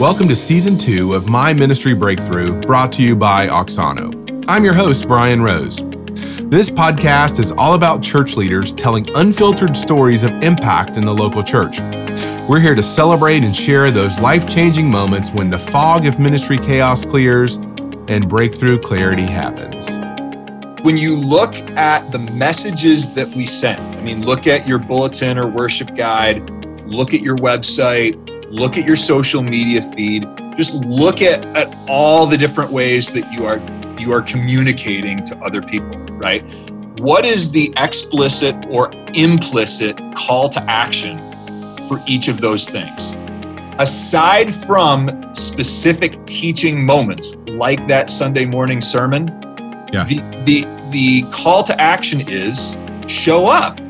Welcome to season two of My Ministry Breakthrough, brought to you by Auxano. I'm your host, Brian Rose. This podcast is all about church leaders telling unfiltered stories of impact in the local church. We're here to celebrate and share those life changing moments when the fog of ministry chaos clears and breakthrough clarity happens. When you look at the messages that we send, I mean, look at your bulletin or worship guide, look at your website, look at your social media feed. Just look at, at all the different ways that you are you are communicating to other people right? What is the explicit or implicit call to action for each of those things? Aside from specific teaching moments like that sunday morning sermon yeah. the, the the call to action is show up.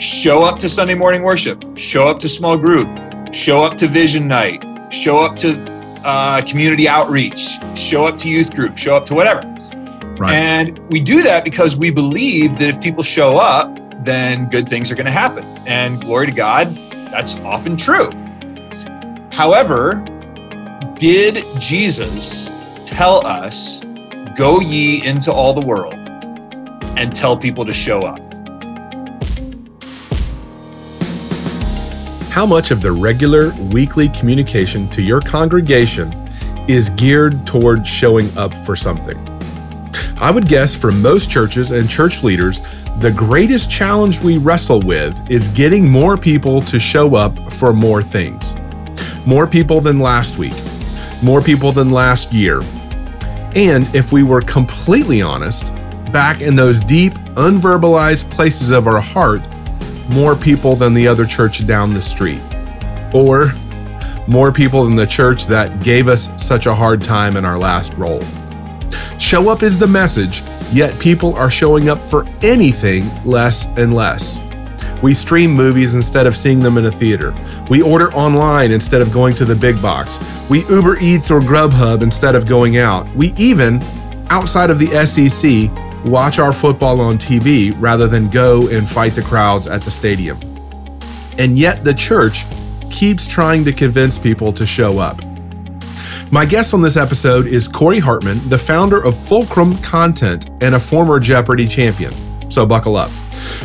Show up to sunday morning worship. Show up to small group show up to vision night, show up to uh, community outreach, show up to youth group, show up to whatever. Right. And we do that because we believe that if people show up, then good things are going to happen. And glory to God, that's often true. However, did Jesus tell us, go ye into all the world and tell people to show up? How much of the regular weekly communication to your congregation is geared toward showing up for something. I would guess for most churches and church leaders, the greatest challenge we wrestle with is getting more people to show up for more things. More people than last week, more people than last year. And if we were completely honest, back in those deep, unverbalized places of our heart, more people than the other church down the street, or more people than the church that gave us such a hard time in our last role. Show up is the message, yet people are showing up for anything less and less. We stream movies instead of seeing them in a theater. We order online instead of going to the big box. We Uber Eats or Grubhub instead of going out. We even, outside of the SEC, watch our football on TV rather than go and fight the crowds at the stadium. And yet the church keeps trying to convince people to show up. My guest on this episode is Corey Hartman, the founder of Fulcrum Content and a former Jeopardy champion. So buckle up.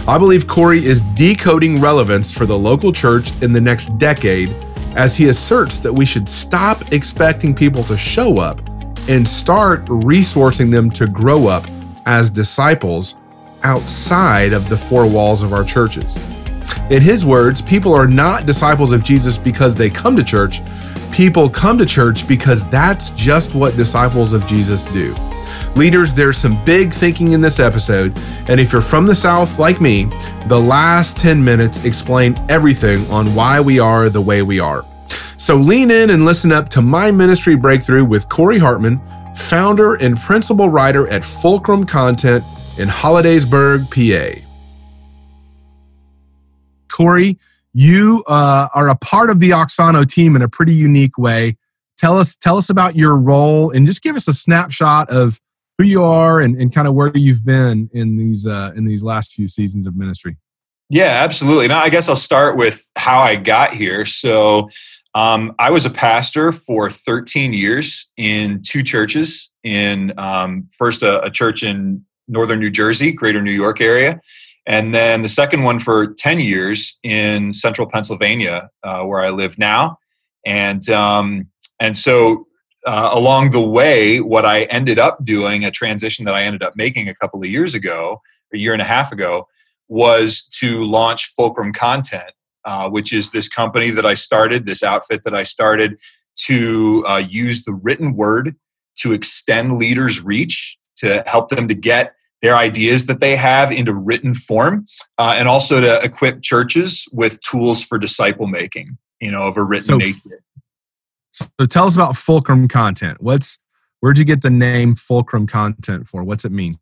I believe Corey is decoding relevance for the local church in the next decade as he asserts that we should stop expecting people to show up and start resourcing them to grow up as disciples outside of the four walls of our churches. In his words, people are not disciples of Jesus because they come to church. People come to church because that's just what disciples of Jesus do. Leaders, there's some big thinking in this episode, and if you're from the South like me, the last 10 minutes explain everything on why we are the way we are. So lean in and listen up to my ministry breakthrough with Corey Hartman founder and principal writer at Fulcrum Content in Hollidaysburg, PA. Corey, you uh, are a part of the Auxano team in a pretty unique way. Tell us, tell us about your role and just give us a snapshot of who you are and, and kind of where you've been in these uh, in these last few seasons of ministry. Yeah, absolutely. Now, I guess I'll start with how I got here. So, um, I was a pastor for 13 years in two churches. In um, first a, a, church in northern New Jersey, Greater New York area, and then the second one for 10 years in central Pennsylvania, uh, where I live now. And um, and so uh, along the way, what I ended up doing, a transition that I ended up making a couple of years ago, a year and a half ago, was to launch Fulcrum Content, uh, which is this company that I started, this outfit that I started to uh, use the written word to extend leaders' reach, to help them to get their ideas that they have into written form, uh, and also to equip churches with tools for disciple making, you know, of a written so, nature. So tell us about Fulcrum content. What's where'd you get the name Fulcrum content for? What's it mean?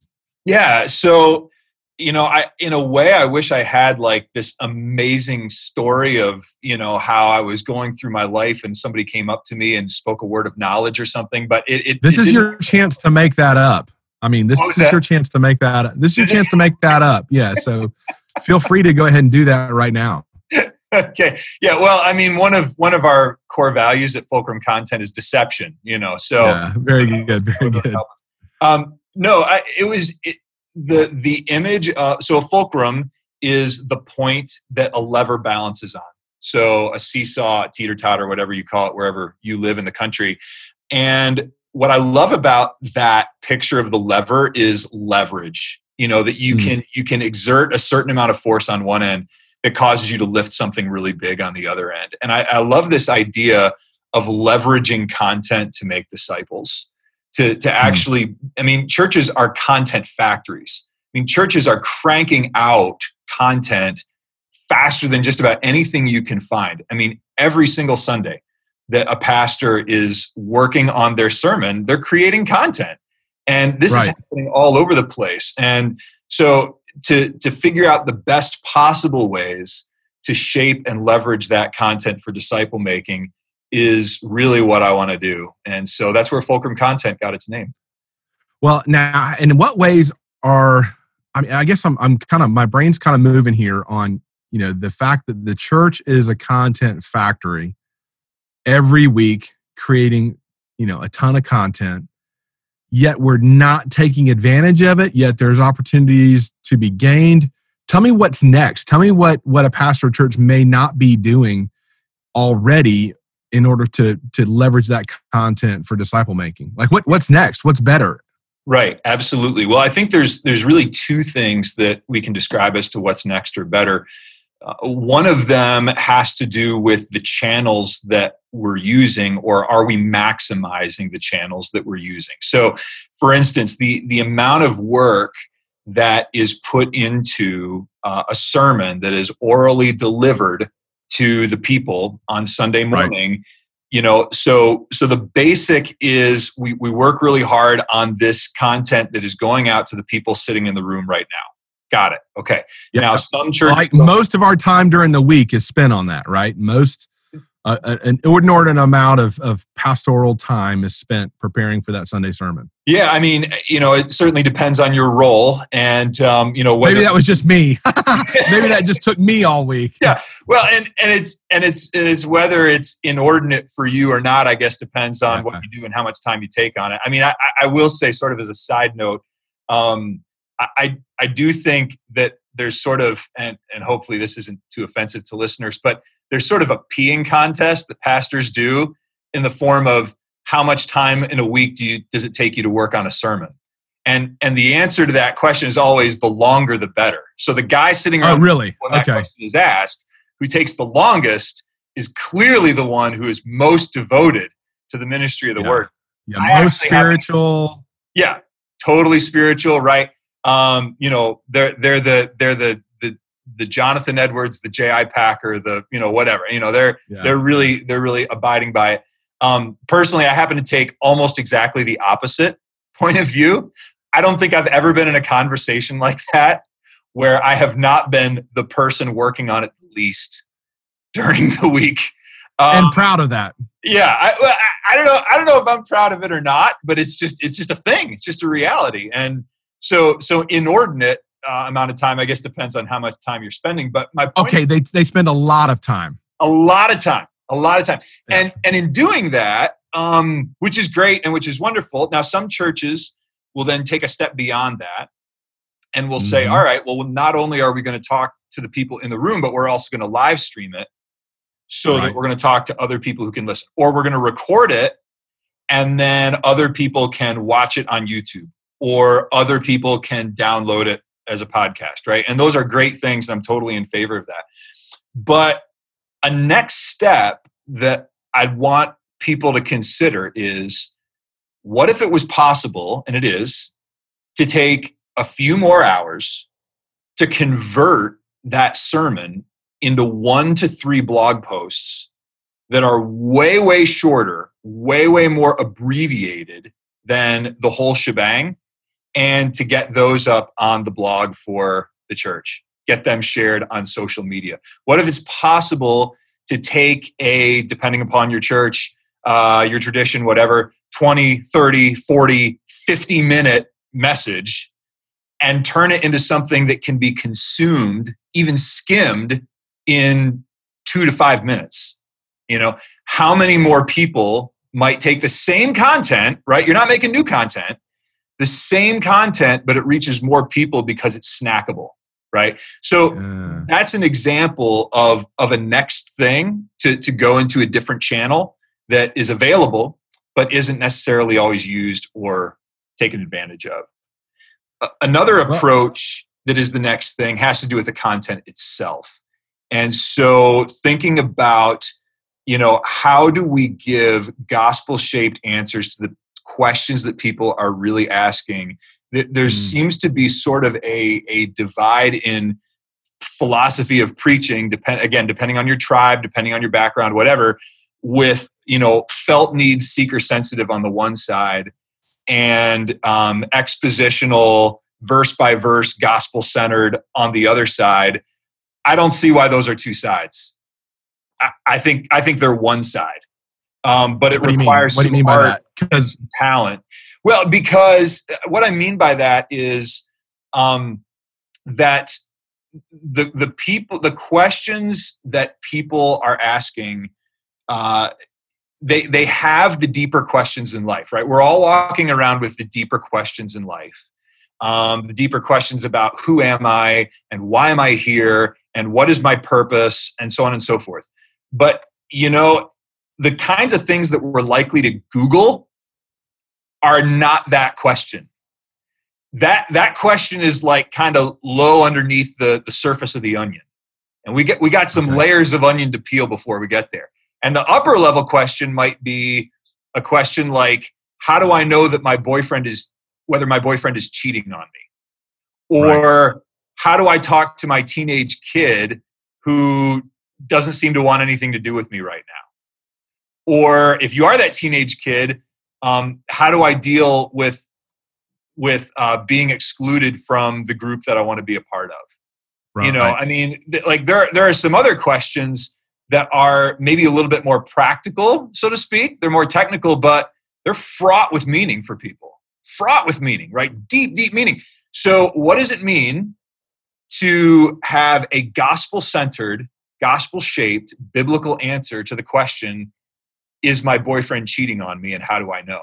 Yeah, so you know i in a way i wish i had like this amazing story of you know how i was going through my life and somebody came up to me and spoke a word of knowledge or something but it, it this it is your chance to make that up i mean this, this is your chance to make that this is your chance to make that up yeah so feel free to go ahead and do that right now okay. Yeah. Well, I mean, one of one of our core values at Fulcrum Content is deception. You know, so yeah, very good, very good. Um, no, I, it was it, the the image. Uh, so a fulcrum is the point that a lever balances on. So a seesaw, a teeter totter, whatever you call it, wherever you live in the country. And what I love about that picture of the lever is leverage. You know that you mm. can you can exert a certain amount of force on one end that causes you to lift something really big on the other end. And I, I love this idea of leveraging content to make disciples. To to hmm. actually. I mean, churches are content factories. I mean, churches are cranking out content faster than just about anything you can find. I mean, every single Sunday that a pastor is working on their sermon, they're creating content. And this right. is happening all over the place. And so to to figure out the best possible ways to shape and leverage that content for disciple making is really what I want to do. And so that's where Fulcrum Content got its name. Well, now, in what ways are I mean, I guess I'm I'm kind of my brain's kind of moving here on you know the fact that the church is a content factory every week creating you know a ton of content yet we're not taking advantage of it yet there's opportunities to be gained tell me what's next tell me what what a pastor church may not be doing already in order to to leverage that content for disciple making? Like what what's next? What's better? Right. Absolutely. Well i think there's there's really two things that we can describe as to what's next or better. Uh, one of them has to do with the channels that we're using, or are we maximizing the channels that we're using? So, for instance, the, the amount of work that is put into uh, a sermon that is orally delivered to the people on Sunday morning. Right. You know, so so the basic is we, we work really hard on this content that is going out to the people sitting in the room right now Got it. Okay. Yeah. Now, some churches. Like most of our time during the week is spent on that, right? Most, uh, an inordinate amount of, of pastoral time is spent preparing for that Sunday sermon. Yeah. I mean, you know, it certainly depends on your role. And, um, you know, whether, maybe that was just me. maybe that just took me all week. Yeah. Well, and, and it's, and it's, it is whether it's inordinate for you or not, I guess depends on yeah. what you do and how much time you take on it. I mean, I, I will say, sort of as a side note, um, I, I do think that there's sort of, and, and hopefully this isn't too offensive to listeners, but there's sort of a peeing contest that pastors do in the form of how much time in a week do you, does it take you to work on a sermon? And, and the answer to that question is always the longer the better. So the guy sitting around oh, really? when that okay. question is asked, who takes the longest, is clearly the one who is most devoted to the ministry of the yeah. word. Yeah, most spiritual. yeah, totally spiritual, right? Um, you know, they're they're the they're the the the Jonathan Edwards, the J.I. Packer, the you know whatever. You know, they're yeah. they're really they're really abiding by it. Um, personally, I happen to take almost exactly the opposite point of view. I don't think I've ever been in a conversation like that where I have not been the person working on it least during the week. Um, and proud of that. Yeah, I, I, I, don't know. I don't know if I'm proud of it or not, but it's just it's just a thing. It's just a reality, and so so inordinate uh, amount of time, I guess, depends on how much time you're spending. But my okay, they they spend a lot of time. A lot of time. A lot of time. Yeah. And and in doing that, um, which is great and which is wonderful. Now, some churches will then take a step beyond that and we'll mm-hmm. say, all right, well, not only are we going to talk to the people in the room, but we're also going to live stream it so right. that we're going to talk to other people who can listen, or we're going to record it and then other people can watch it on YouTube or other people can download it as a podcast, right? And those are great things. And I'm totally in favor of that. But a next step that I'd want people to consider is what if it was possible, and it is, to take a few more hours to convert that sermon into one to three blog posts that are way, way shorter, way, way more abbreviated than the whole shebang and to get those up on the blog for the church, get them shared on social media. What if it's possible to take a, depending upon your church, uh, your tradition, whatever, 20, 30, 40, 50 minute message and turn it into something that can be consumed, even skimmed, in two to five minutes. You know, how many more people might take the same content, right? You're not making new content, the same content, but it reaches more people because it's snackable, right? So yeah. that's an example of, of a next thing to, to go into a different channel that is available, but isn't necessarily always used or taken advantage of. Another approach that is the next thing has to do with the content itself. And so thinking about, you know, how do we give gospel shaped answers to the questions that people are really asking? There mm. seems to be sort of a, a divide in philosophy of preaching, depend again, depending on your tribe, depending on your background, whatever, with you know, felt needs seeker sensitive on the one side and um, expositional verse by verse gospel centered on the other side i don't see why those are two sides i, I think i think they're one side um, but it requires what do you mean by that because talent. Well because uh, what i mean by that is um, that the the people the questions that people are asking uh, they they have the deeper questions in life right? We're all walking around with the deeper questions in life. Um, the deeper questions about who am I and why am I here and what is my purpose and so on and so forth. But, you know, the kinds of things that we're likely to Google are not that question. That, that question is like kind of low underneath the, the surface of the onion. And we get we got some okay. layers of onion to peel before we get there. And the upper level question might be a question like, how do I know that my boyfriend is whether my boyfriend is cheating on me or right. how do i talk to my teenage kid who doesn't seem to want anything to do with me right now or if you are that teenage kid um, how do i deal with with uh, being excluded from the group that i want to be a part of right. you know i mean th- like there there are some other questions that are maybe a little bit more practical so to speak they're more technical but they're fraught with meaning for people fraught with meaning, right? Deep, deep meaning. So, what does it mean to have a gospel centered, gospel shaped, biblical answer to the question, is my boyfriend cheating on me and how do I know?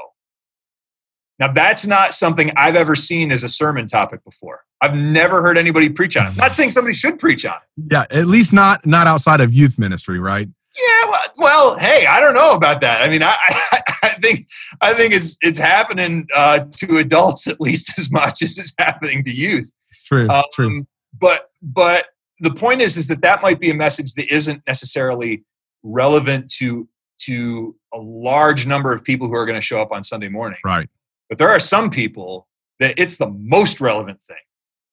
Now, that's not something I've ever seen as a sermon topic before. I've never heard anybody preach on it. I'm not saying somebody should preach on it. Yeah, at least not not outside of youth ministry, right? Yeah, well, well, hey, I don't know about that. I mean, I, I, I think I think it's it's happening uh, to adults at least as much as it's happening to youth. It's true. Um, true. But but the point is is that that might be a message that isn't necessarily relevant to to a large number of people who are going to show up on Sunday morning. Right. But there are some people that it's the most relevant thing.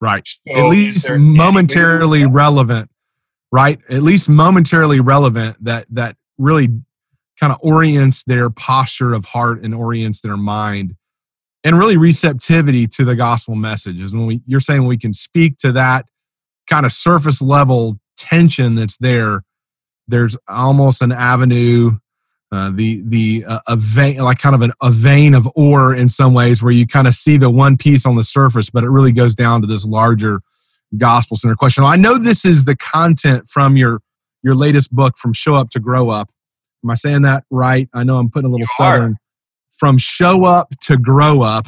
Right. So At least momentarily relevant right? At least momentarily relevant that that really kind of orients their posture of heart and orients their mind and really receptivity to the gospel message is when we you're saying we can speak to that kind of surface level tension that's there there's almost an avenue uh, the the uh, a vein like kind of an, a vein of ore in some ways where you kind of see the one piece on the surface but it really goes down to this larger gospel center question. I know this is the content from your your latest book, from Show Up to Grow Up. Am I saying that right? I know I'm putting a little you southern. Are. From Show Up to Grow Up,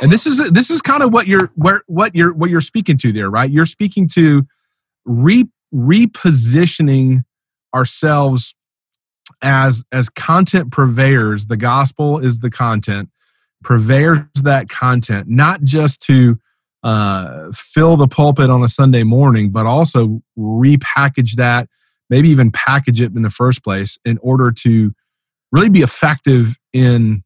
and this is this is kind of what you're where what you're what you're speaking to there, right? You're speaking to re, repositioning ourselves as as content purveyors. The gospel is the content purveyors that content, not just to uh, fill the pulpit on a Sunday morning, but also repackage that, maybe even package it in the first place in order to really be effective in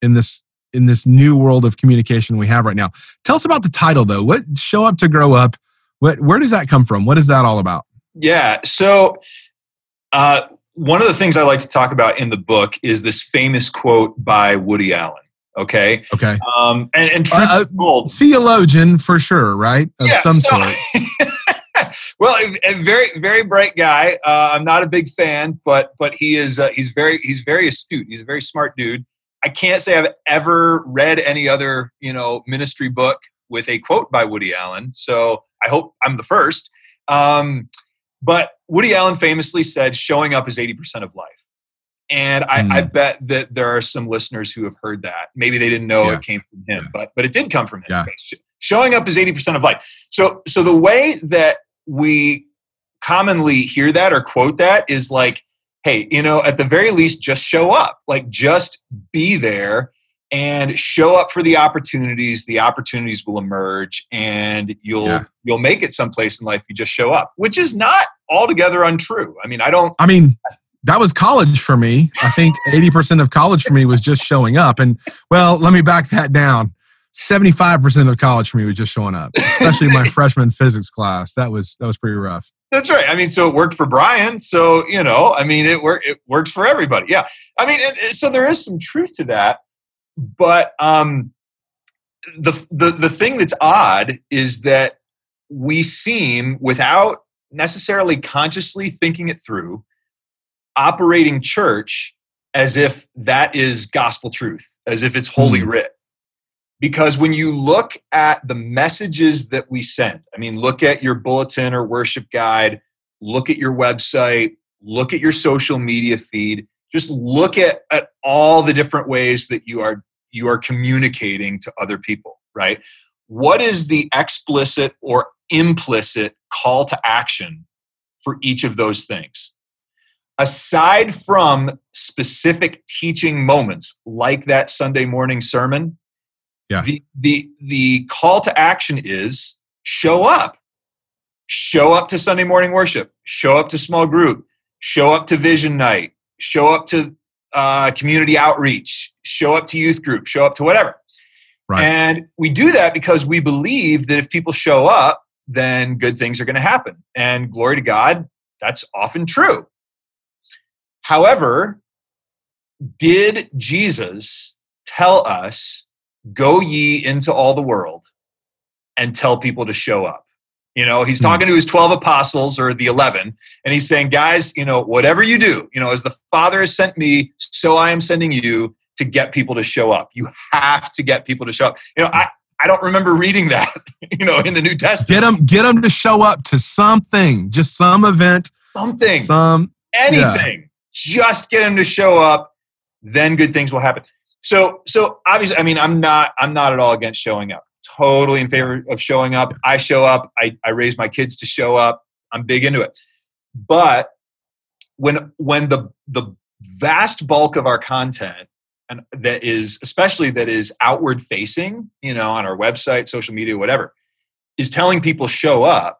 in this in this new world of communication we have right now. Tell us about the title though. What show up to grow up? What where does that come from? What is that all about? Yeah, so uh, one of the things I like to talk about in the book is this famous quote by Woody Allen. Okay. Okay. Um, and and uh, uh, theologian for sure, right? Of yeah, some so, sort. well, a, a, very very bright guy. Uh, I'm not a big fan, but but he is uh, he's very he's very astute. He's a very smart dude. I can't say I've ever read any other you know ministry book with a quote by Woody Allen. So I hope I'm the first. Um, But Woody Allen famously said, showing up is 80% of life. And I, mm. I, bet that there are some listeners who have heard that. Maybe they didn't know yeah. it came from him, yeah. but but it did come from him. Yeah. Showing up is 80% of life. So so the way that we commonly hear that or quote that is like, hey, you know, at the very least, just show up. Like just be there and show up for the opportunities the opportunities will emerge and you'll yeah. you'll make it someplace in life you just show up which is not altogether untrue. I mean i don't i mean that was college for me. I think 80% of college for me was just showing up. And well let me back that down. 75% of college for me was just showing up especially my freshman physics class. That was that was pretty rough. That's right. I mean so it worked for brian. So you know i mean it work it works for everybody. Yeah. I mean so there is some truth to that but um, the, the the thing that's odd is that we seem, without necessarily consciously thinking it through, operating church as if that is gospel truth, as if it's holy mm. writ. Because when you look at the messages that we send, I mean, look at your bulletin or worship guide, look at your website, look at your social media feed, just look at, at all the different ways that you are you are communicating to other people right? What is the explicit or implicit call to action for each of those things? Aside from specific teaching moments like that sunday morning sermon yeah. the, the, the call to action is show up. Show up to sunday morning worship. Show up to small group. Show up to vision night show up to uh, community outreach, show up to youth group, show up to whatever. Right. And we do that because we believe that if people show up, then good things are going to happen. And glory to God, that's often true. However, did Jesus tell us, go ye into all the world and tell people to show up? You know, he's hmm. talking to his 12 apostles or the 11, and he's saying, guys, you know, whatever you do, you know, as the Father has sent me, so I am sending you to get people to show up. You have to get people to show up. You know, I, I don't remember reading that, you know, in the New Testament. Get them, get them to show up to something, just some event, something, some anything. Yeah. Just get them to show up, then good things will happen. So, so obviously, I mean, I'm not, I'm not at all against showing up totally in favor of showing up. I show up. I, I raise my kids to show up. I'm big into it. But when when the the vast bulk of our content and that is especially that is outward facing, you know, on our website, social media, whatever, is telling people show up.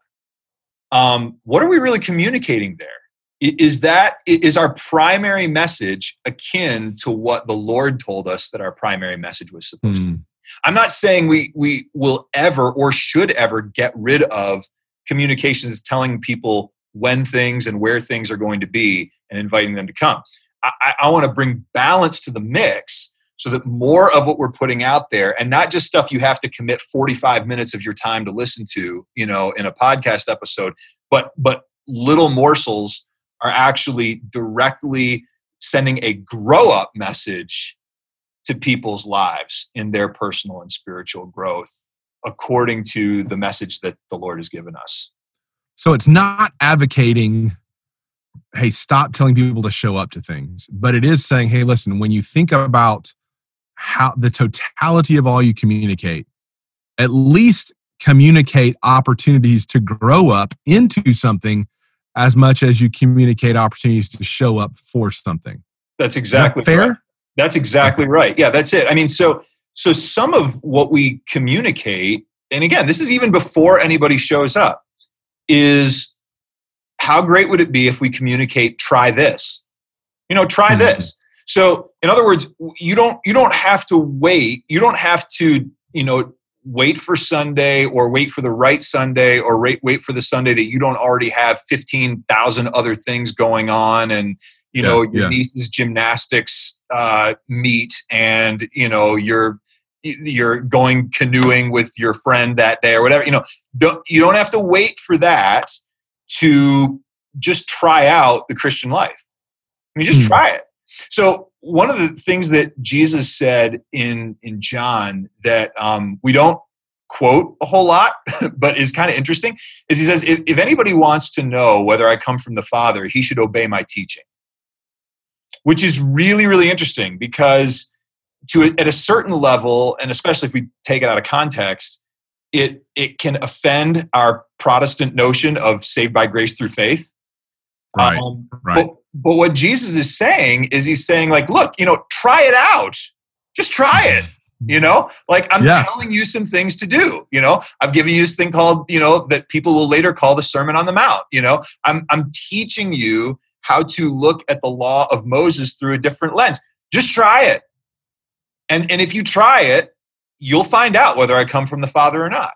Um, what are we really communicating there? Is that is our primary message akin to what the Lord told us that our primary message was supposed mm. to? Be? I'm not saying we we will ever or should ever get rid of communications telling people when things and where things are going to be and inviting them to come. I, I want to bring balance to the mix so that more of what we're putting out there and not just stuff you have to commit 45 minutes of your time to listen to, you know, in a podcast episode, but but little morsels are actually directly sending a grow up message to people's lives in their personal and spiritual growth according to the message that the Lord has given us. So it's not advocating, hey, stop telling people to show up to things, but it is saying, hey, listen, when you think about how the totality of all you communicate, at least communicate opportunities to grow up into something as much as you communicate opportunities to show up for something. That's exactly that fair. Right. That's exactly right. Yeah, that's it. I mean, so so some of what we communicate, and again, this is even before anybody shows up, is how great would it be if we communicate try this? You know, try mm-hmm. this. So, in other words, you don't you don't have to wait. You don't have to, you know, wait for Sunday or wait for the right Sunday or wait wait for the Sunday that you don't already have 15,000 other things going on and you yeah, know your yeah. niece's gymnastics uh, meet and you know you're you're going canoeing with your friend that day or whatever you know don't, you don't have to wait for that to just try out the christian life i mean just mm. try it so one of the things that jesus said in in john that um, we don't quote a whole lot, but is kind of interesting, is he says, if, if anybody wants to know whether I come from the Father, he should obey my teaching. Which is really, really interesting because to at a certain level, and especially if we take it out of context, it it can offend our Protestant notion of saved by grace through faith. Right. Um, right. But, but what Jesus is saying is he's saying like, look, you know, try it out. Just try it. You know, like I'm yeah. telling you some things to do. You know, I've given you this thing called, you know, that people will later call the Sermon on the Mount. You know, I'm I'm teaching you how to look at the law of Moses through a different lens. Just try it. And and if you try it, you'll find out whether I come from the Father or not.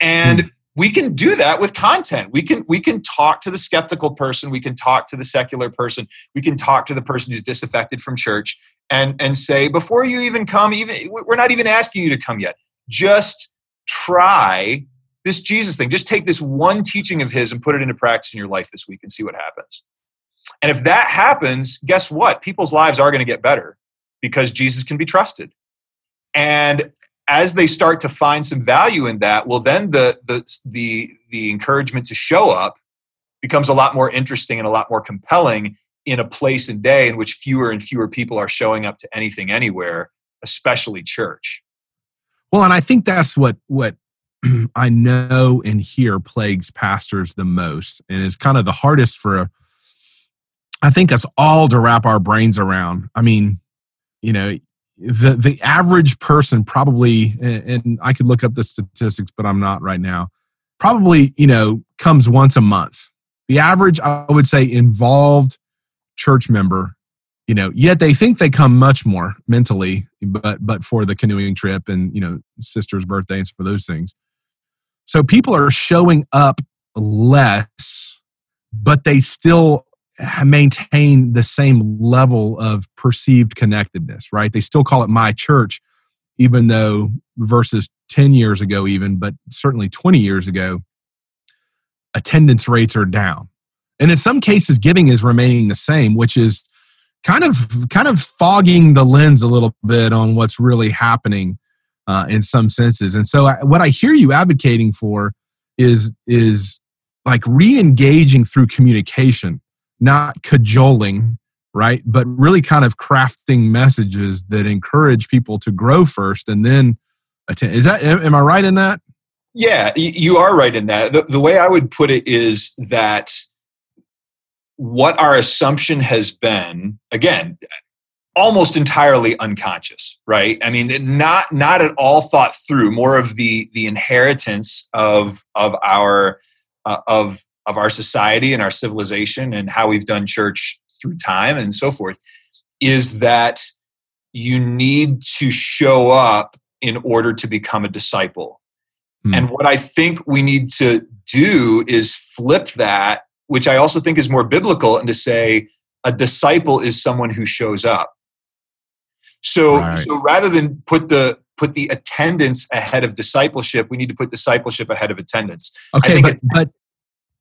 And hmm. we can do that with content. We can we can talk to the skeptical person, we can talk to the secular person, we can talk to the person who's disaffected from church and and say before you even come even we're not even asking you to come yet just try this jesus thing. Just take this one teaching of his and put it into practice in your life this week and see what happens. And if that happens guess what? People's lives are going to get better because jesus can be trusted. And as they start to find some value in that well then the the the, the encouragement to show up becomes a lot more interesting and a lot more compelling in a place and day in which fewer and fewer people are showing up to anything anywhere, especially church. Well, and I think that's what what I know and hear plagues pastors the most, and is kind of the hardest for I think us all to wrap our brains around. I mean, you know, the the average person probably, and I could look up the statistics, but I'm not right now. Probably, you know, comes once a month. The average, I would say, involved church member you know yet they think they come much more mentally but but for the canoeing trip and you know sister's birthday and for those things so people are showing up less but they still maintain the same level of perceived connectedness right? They still call it my church even though versus 10 years ago even but certainly 20 years ago attendance rates are down. And in some cases giving is remaining the same which is kind of kind of fogging the lens a little bit on what's really happening uh, in some senses. And so I, what i hear you advocating for is is like re-engaging through communication not cajoling right? But really kind of crafting messages that encourage people to grow first and then attend is that am i right in that? Yeah you are right in that. The, the way i would put it is that what our assumption has been again almost entirely unconscious right i mean not not at all thought through more of the the inheritance of of our uh, of of our society and our civilization and how we've done church through time and so forth is that you need to show up in order to become a disciple hmm. and what i think we need to do is flip that which I also think is more biblical, and to say a disciple is someone who shows up. So, right. so rather than put the put the attendance ahead of discipleship, we need to put discipleship ahead of attendance. Okay, but, but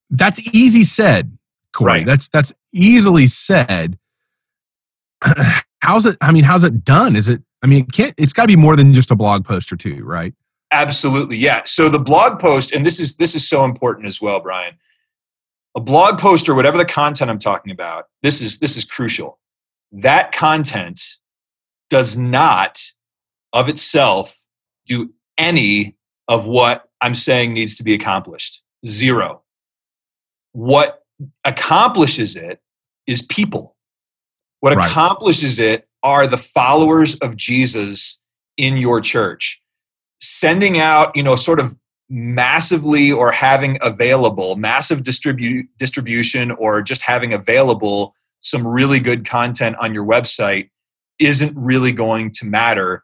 that's easy said, Corey. Right. That's that's easily said. how's it? I mean, how's it done? Is it? I mean, it can't. It's got to be more than just a blog post or two, right? Absolutely, yeah. So the blog post, and this is this is so important as well, Brian a blog post or whatever the content I'm talking about, this is this is crucial. That content does not of itself do any of what I'm saying needs to be accomplished. Zero. What accomplishes it is people. What right. accomplishes it are the followers of Jesus in your church. Sending out, you know, sort of massively or having available massive distribute distribution or just having available some really good content on your website isn't really going to matter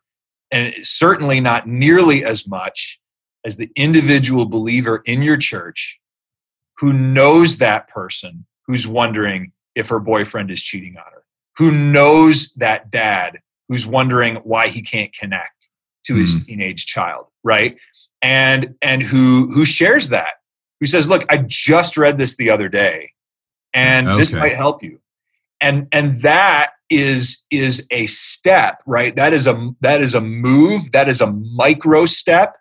and certainly not nearly as much as the individual believer in your church who knows that person who's wondering if her boyfriend is cheating on her who knows that dad who's wondering why he can't connect to his mm. teenage child right and and who who shares that who says look i just read this the other day and okay. this might help you and and that is is a step right that is a that is a move that is a micro step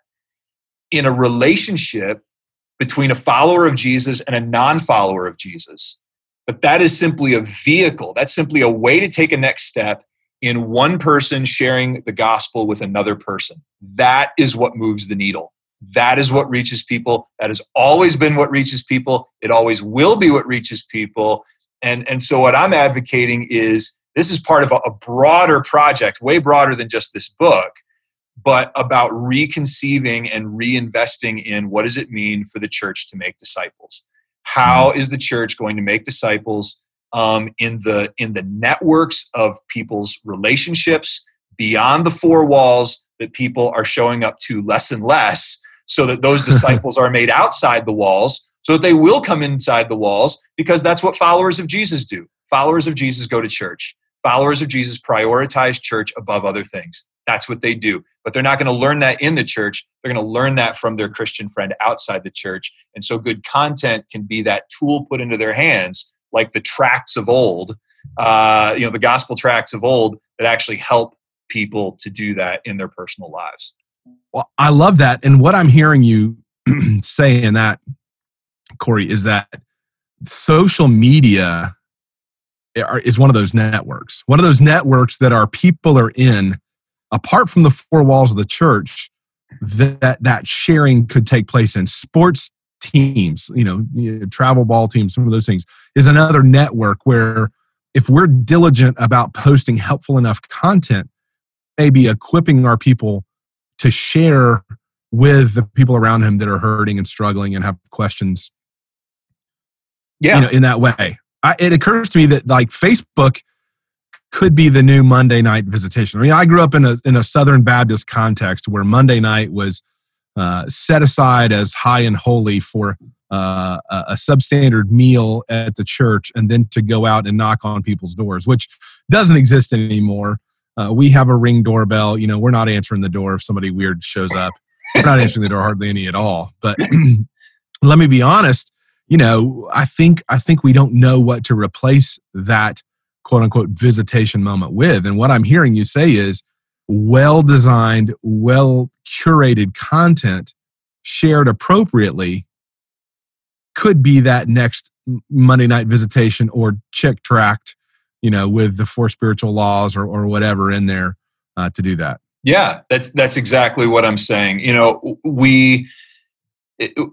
in a relationship between a follower of Jesus and a non follower of Jesus. But that is simply a vehicle, that's simply a way to take a next step in one person sharing the gospel with another person. That is what moves the needle. That is what reaches people. That has always been what reaches people. It always will be what reaches people. And, and so, what I'm advocating is this is part of a, a broader project, way broader than just this book, but about reconceiving and reinvesting in what does it mean for the church to make disciples? How is the church going to make disciples um, in the in the networks of people's relationships beyond the four walls that people are showing up to less and less, so that those disciples are made outside the walls, so that they will come inside the walls, because that's what followers of Jesus do. Followers of Jesus go to church. Followers of Jesus prioritize church above other things. That's what they do. But they're not going to learn that in the church. They're going to learn that from their Christian friend outside the church. And so good content can be that tool put into their hands, like the tracts of old, uh, you know, the gospel tracts of old that actually help people to do that in their personal lives. Well, I love that. And what I'm hearing you say in that, Corey, is that social media is one of those networks. One of those networks that our people are in, apart from the four walls of the church, that that sharing could take place in sports teams, you know, travel ball teams, some of those things is another network where if we're diligent about posting helpful enough content, maybe equipping our people to share with the people around him that are hurting and struggling and have questions. Yeah. You know, in that way. I, it occurs to me that like Facebook could be the new Monday night visitation. I mean, I grew up in a in a Southern Baptist context where Monday night was uh, set aside as high and holy for uh, a substandard meal at the church, and then to go out and knock on people's doors, which doesn't exist anymore. Uh, we have a ring doorbell. You know, we're not answering the door if somebody weird shows up. We're not answering the door hardly any at all. But let me be honest you know, I think I think we don't know what to replace that quote unquote visitation moment with. And what I'm hearing you say is well designed, well curated content shared appropriately could be that next Monday night visitation or Chick tract, you know, with the four spiritual laws or, or whatever in there uh, to do that. Yeah, that's that's exactly what I'm saying. You know, we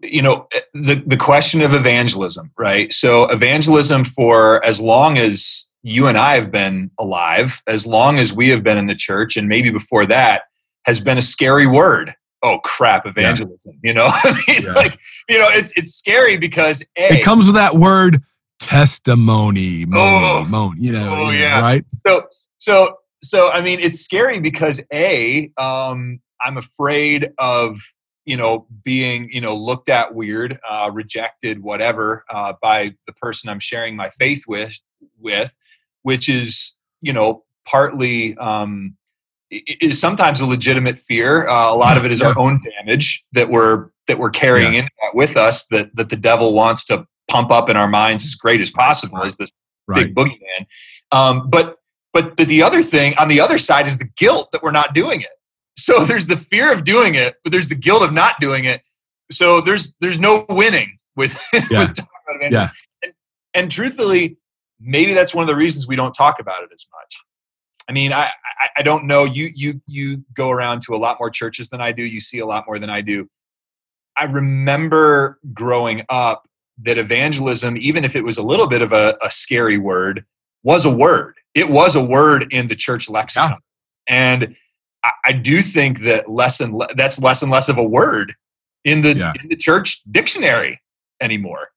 you know the the question of evangelism right so evangelism for as long as you and I have been alive as long as we have been in the church and maybe before that has been a scary word oh crap evangelism yeah. you know I mean, yeah. like you know it's it's scary because a, it comes with that word testimony oh, moan, you know, oh, yeah. right so so so i mean it's scary because a um i'm afraid of you know being you know looked at weird uh, rejected whatever uh, by the person i'm sharing my faith with with which is you know partly um, is sometimes a legitimate fear uh, a lot of it is yeah. our own damage that we're that we're carrying yeah. in with us that that the devil wants to pump up in our minds as great as possible right. as this right. big boogeyman um, but but but the other thing on the other side is the guilt that we're not doing it so there's the fear of doing it, but there's the guilt of not doing it. So there's there's no winning with, yeah. with talking about it. Yeah. And, and truthfully, maybe that's one of the reasons we don't talk about it as much. I mean, I, I, I don't know. You you you go around to a lot more churches than I do. You see a lot more than I do. I remember growing up that evangelism, even if it was a little bit of a, a scary word, was a word. It was a word in the church lexicon. Yeah. And I, I do think that less and le- that's less and less of a word in the yeah. in the church dictionary anymore.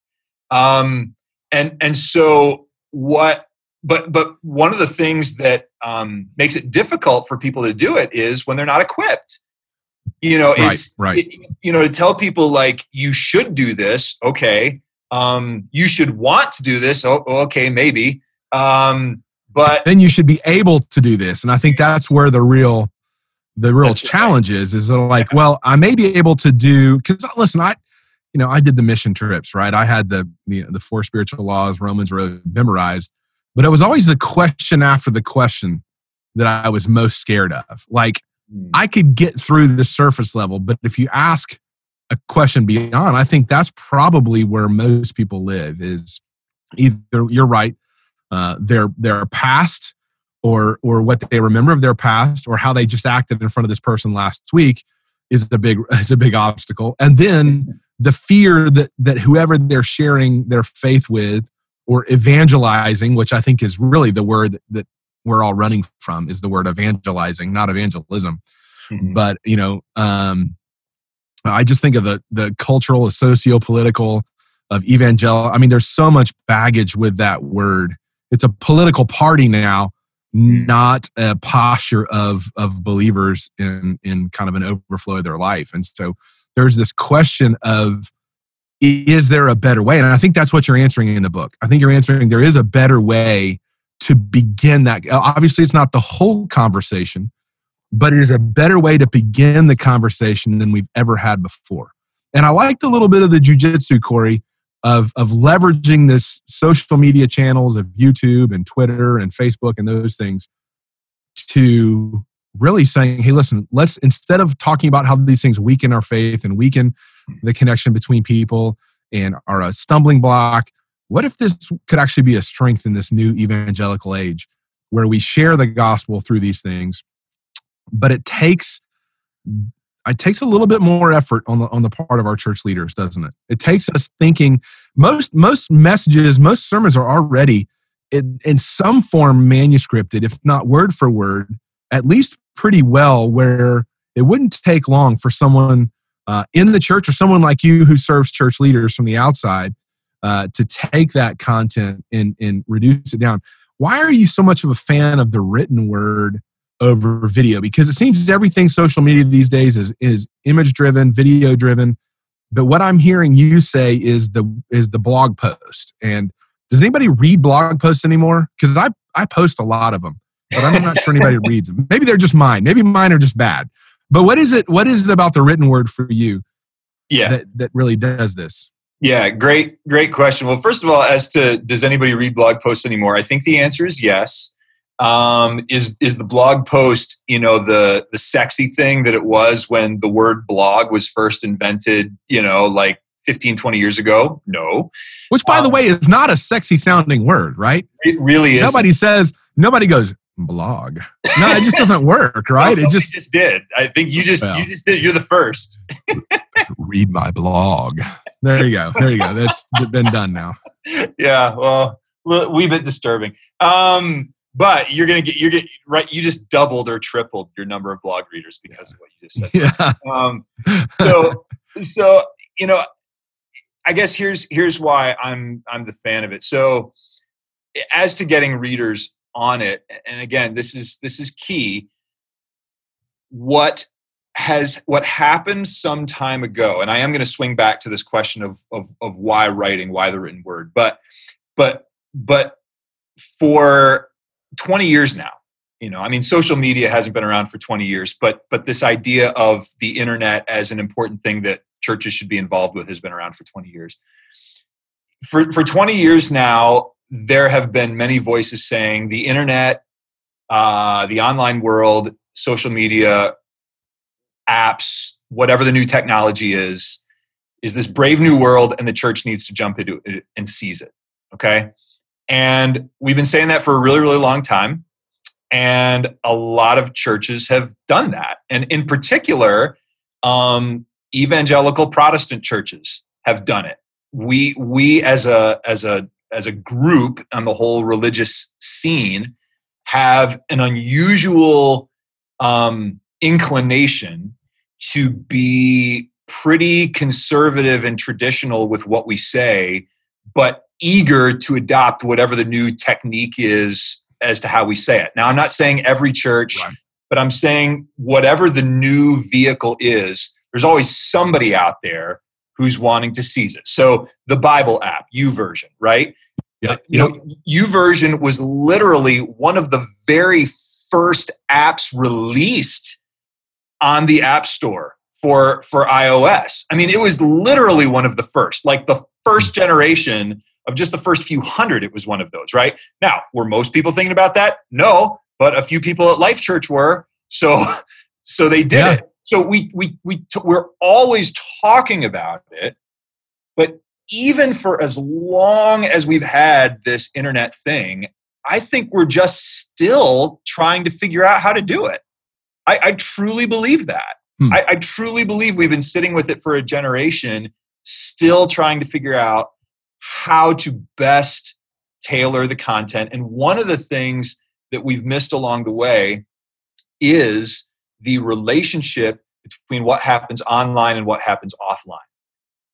Um, and and so what? But but one of the things that um, makes it difficult for people to do it is when they're not equipped. You know, right, it's right. It, you know to tell people like you should do this. Okay, um, you should want to do this. Oh, okay, maybe. Um, but then you should be able to do this, and I think that's where the real the real That's challenge right. is is like well i may be able to do because listen i you know i did the mission trips right i had the you know, the four spiritual laws romans road memorized but it was always the question after the question that i was most scared of like mm. i could get through the surface level but if you ask a question beyond. I think that's probably where most people live. Is either you're right, uh, their their past or or what they remember of their past or how they just acted in front of this person last week is the big is a big obstacle. And then the fear that that whoever they're sharing their faith with or evangelizing which i think is really the word that we're all running from is the word evangelizing not evangelism. Mm-hmm. but you know um i just think of the the cultural socio-political of evangel i mean there's so much baggage with that word. It's a political party now Mm-hmm. not a posture of of believers in in kind of an overflow of their life. And so there's this question of is there a better way? And i think that's what you're answering in the book. I think you're answering there is a better way to begin that. Obviously it's not the whole conversation but it is a better way to begin the conversation than we've ever had before. And i liked a little bit of the jujitsu corey of of leveraging this social media channels of YouTube and Twitter and Facebook and those things to really saying, hey, listen, let's instead of talking about how these things weaken our faith and weaken the connection between people and are a stumbling block, what if this could actually be a strength in this new evangelical age where we share the gospel through these things? But it takes it takes a little bit more effort on the on the part of our church leaders doesn't it? It takes us thinking most most messages most sermons are already in, in some form manuscripted if not word for word at least pretty well where it wouldn't take long for someone uh, in the church or someone like you who serves church leaders from the outside uh, to take that content and, and reduce it down. Why are you so much of a fan of the written word over video because it seems everything social media these days is is image driven, video driven. But what I'm hearing you say is the is the blog post. And does anybody read blog posts anymore? Because I I post a lot of them, but I'm not sure anybody reads them. Maybe they're just mine. Maybe mine are just bad. But what is it? What is it about the written word for you? Yeah, that, that really does this. Yeah, great, great question. Well, first of all, as to does anybody read blog posts anymore? I think the answer is yes um, is is the blog post you know the the sexy thing that it was when the word blog was first invented you know like 15 20 years ago? No. Which by um, the way is not a sexy sounding word right? It really is. Nobody says nobody goes blog. No it just doesn't work right? Well, it just just did. I think you just well, you just did you're the first. Read my blog. There you go there you go. That's been done now. Yeah well wee bit disturbing. Um but you're gonna get you're get right you just doubled or tripled your number of blog readers because of what you just said yeah. Um, so so you know i guess here's here's why i'm i'm the fan of it so as to getting readers on it and again this is this is key what has what happened some time ago and i am going to swing back to this question of, of of why writing why the written word but but but for 20 years now you know i mean social media hasn't been around for 20 years but but this idea of the internet as an important thing that churches should be involved with has been around for 20 years. For for 20 years now there have been many voices saying the internet uh, the online world social media apps whatever the new technology is is this brave new world and the church needs to jump into it and seize it okay and we've been saying that for a really, really long time. And a lot of churches have done that. And in particular, um, evangelical Protestant churches have done it. We, we as a, as a, as a group on the whole religious scene have an unusual um, inclination to be pretty conservative and traditional with what we say, but eager to adopt whatever the new technique is as to how we say it. Now, I'm not saying every church, right. but I'm saying whatever the new vehicle is, there's always somebody out there who's wanting to seize it. So the Bible app, YouVersion, right? Yeah. You know, YouVersion was literally one of the very first apps released on the App Store for for iOS. I mean, it was literally one of the first, like the first hmm. generation of just the first few hundred, it was one of those, right? Now, were most people thinking about that? No, but a few people at Life Church were. So, so they did yeah. it. so we we we t- we're always talking about it, but even for as long as we've had this internet thing, I think we're just still trying to figure out how to do it. I, I truly believe that. Hmm. I, I truly believe we've been sitting with it for a generation, still trying to figure out how to best tailor the content. And one of the things that we've missed along the way is the relationship between what happens online and what happens offline.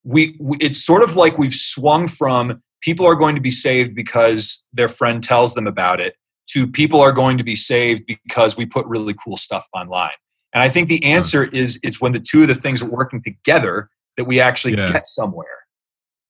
We, we, it's sort of like we've swung from people are going to be saved because their friend tells them about it to people are going to be saved because we put really cool stuff online. And I think the answer is it's when the two of the things are working together that we actually yeah. get somewhere.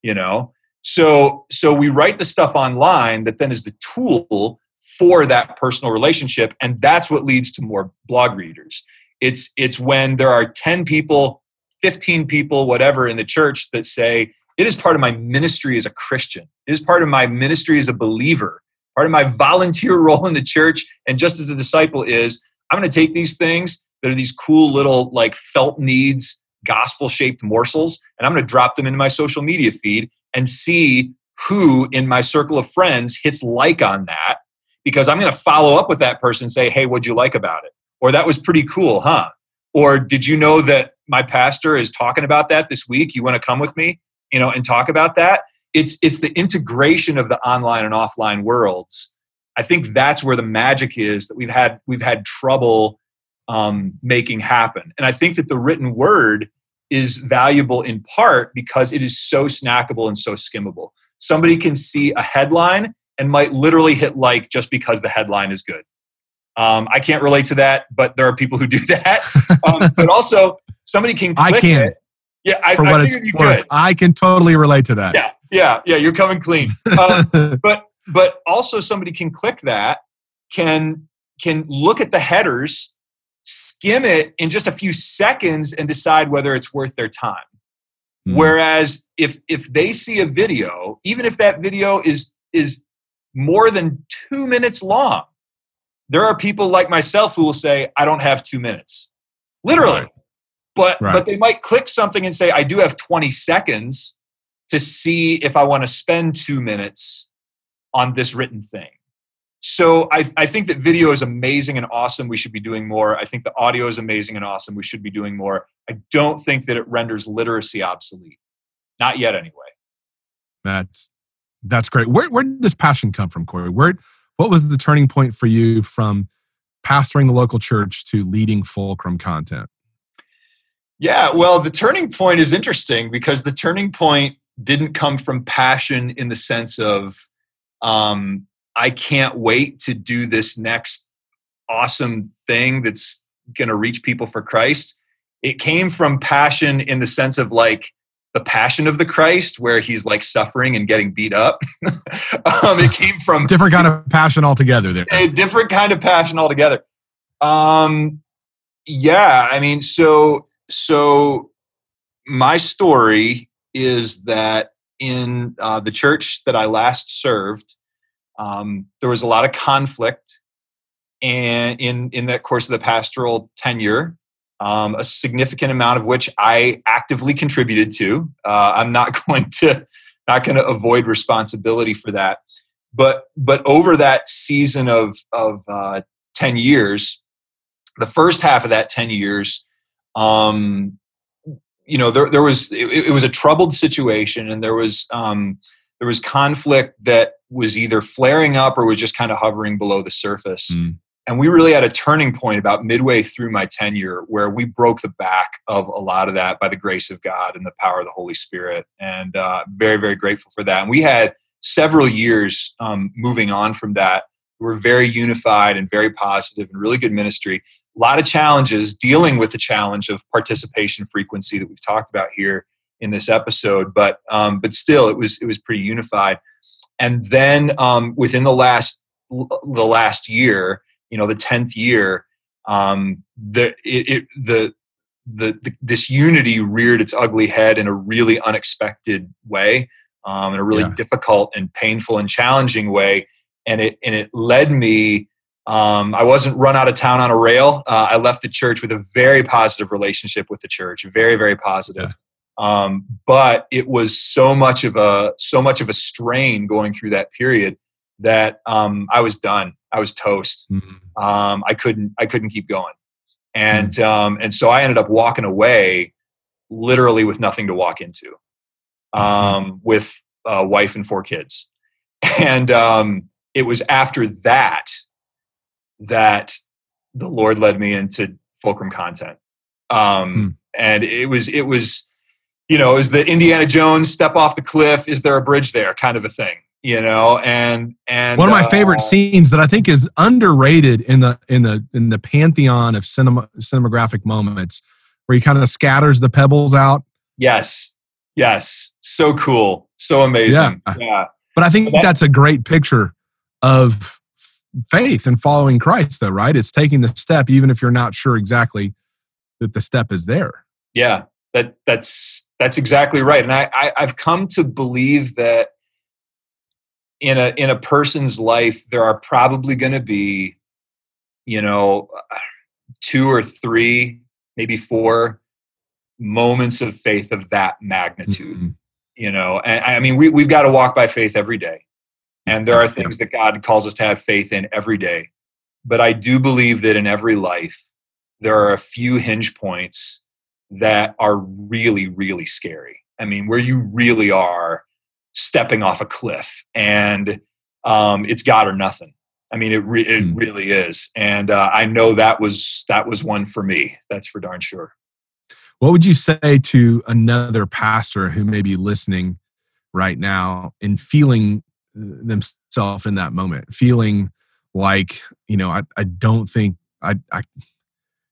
You know? So so we write the stuff online that then is the tool for that personal relationship and that's what leads to more blog readers. It's it's when there are 10 people, 15 people whatever in the church that say it is part of my ministry as a Christian. It is part of my ministry as a believer. Part of my volunteer role in the church and just as a disciple is I'm going to take these things that are these cool little like felt needs gospel shaped morsels and i'm going to drop them into my social media feed and see who in my circle of friends hits like on that because i'm going to follow up with that person and say hey what'd you like about it? Or that was pretty cool huh? Or did you know that my pastor is talking about that this week? You want to come with me? You know and talk about that. It's it's the integration of the online and offline worlds. I think that's where the magic is that we've had we've had trouble um, making happen. And I think that the written word is valuable in part because it is so snackable and so skimmable. Somebody can see a headline and might literally hit like just because the headline is good. Um, I can't relate to that, but there are people who do that. Um, but also, somebody can. I can. It. Yeah, I, for I what it's worth, I can totally relate to that. Yeah, yeah, yeah. You're coming clean. Um, but but also somebody can click that, can can look at the headers skim it in just a few seconds and decide whether it's worth their time. Mm. Whereas if if they see a video, even if that video is is more than 2 minutes long, there are people like myself who will say I don't have 2 minutes. Literally. Right. But right. but they might click something and say I do have 20 seconds to see if I want to spend 2 minutes on this written thing so I, I, think that video is amazing and awesome. We should be doing more. I think the audio is amazing and awesome. We should be doing more. I don't think that it renders literacy obsolete. Not yet, anyway. That's that's great. Where where did this passion come from, Corey? Where what was the turning point for you from pastoring the local church to leading Fulcrum content? Yeah, well, the turning point is interesting because the turning point didn't come from passion in the sense of um, I can't wait to do this next awesome thing that's going to reach people for Christ. It came from passion in the sense of like the passion of the Christ, where he's like suffering and getting beat up. um, it came from different kind of passion altogether. There, a different kind of passion altogether. Um, yeah, I mean, so so my story is that in uh, the church that I last served, um, there was a lot of conflict and in in that course of the pastoral tenure um, a significant amount of which I actively contributed to. Uh, I'm not going to not going to avoid responsibility for that. But but over that season of of uh, ten years, the first half of that ten years, um, you know, there there was it, it, was a troubled situation, and there was um, there was conflict that was either flaring up or was just kind of hovering below the surface. Mm. And we really had a turning point about midway through my tenure where we broke the back of a lot of that by the grace of God and the power of the Holy Spirit. And uh, very, very grateful for that. And we had several years um, moving on from that. We were very unified and very positive and really good ministry. A lot of challenges dealing with the challenge of participation frequency that we've talked about here in this episode, but um, but still, it was it was pretty unified. And then um, within the last the last year, you know, the tenth year, um, the it, it, the, the, the disunity reared its ugly head in a really unexpected way, um, in a really yeah. difficult and painful and challenging way, and it and it led me Um, I wasn't run out of town on a rail. Uh, I left the church with a very positive relationship with the church, very, very positive. Um, but it was so much of a so much of a strain going through that period that um, I was done. I was toast. Mm-hmm. Um, I couldn't I couldn't keep going, and mm-hmm. um, and so I ended up walking away, literally with nothing to walk into, mm-hmm. um, with a wife and four kids, and um, it was after that that the Lord led me into fulcrum content, um, mm. and it was it was you know, is the Indiana Jones step off the cliff? Is there a bridge there? Kind of a thing, you know. And and one of my uh, favorite scenes that I think is underrated in the in the in the pantheon of cinema cinematographic moments, where he kind of scatters the pebbles out. Yes, yes, so cool, so amazing. Yeah, yeah. But I think that, that's a great picture of faith and following Christ, though, right? It's taking the step, even if you're not sure exactly that the step is there. Yeah, that that's that's exactly right. And I, I I've come to believe that in a in a person's life there are probably going to be you know two or three maybe four moments of faith of that magnitude mm-hmm. you know and i mean we, we've got to walk by faith every day and there are things that god calls us to have faith in every day but i do believe that in every life there are a few hinge points that are really, really scary. I mean, where you really are stepping off a cliff and um, it's God or nothing. I mean, it, re- it hmm. really is. And uh, I know that was, that was one for me. That's for darn sure. What would you say to another pastor who may be listening right now and feeling uh, themselves in that moment, feeling like, you know, I, I don't think I, I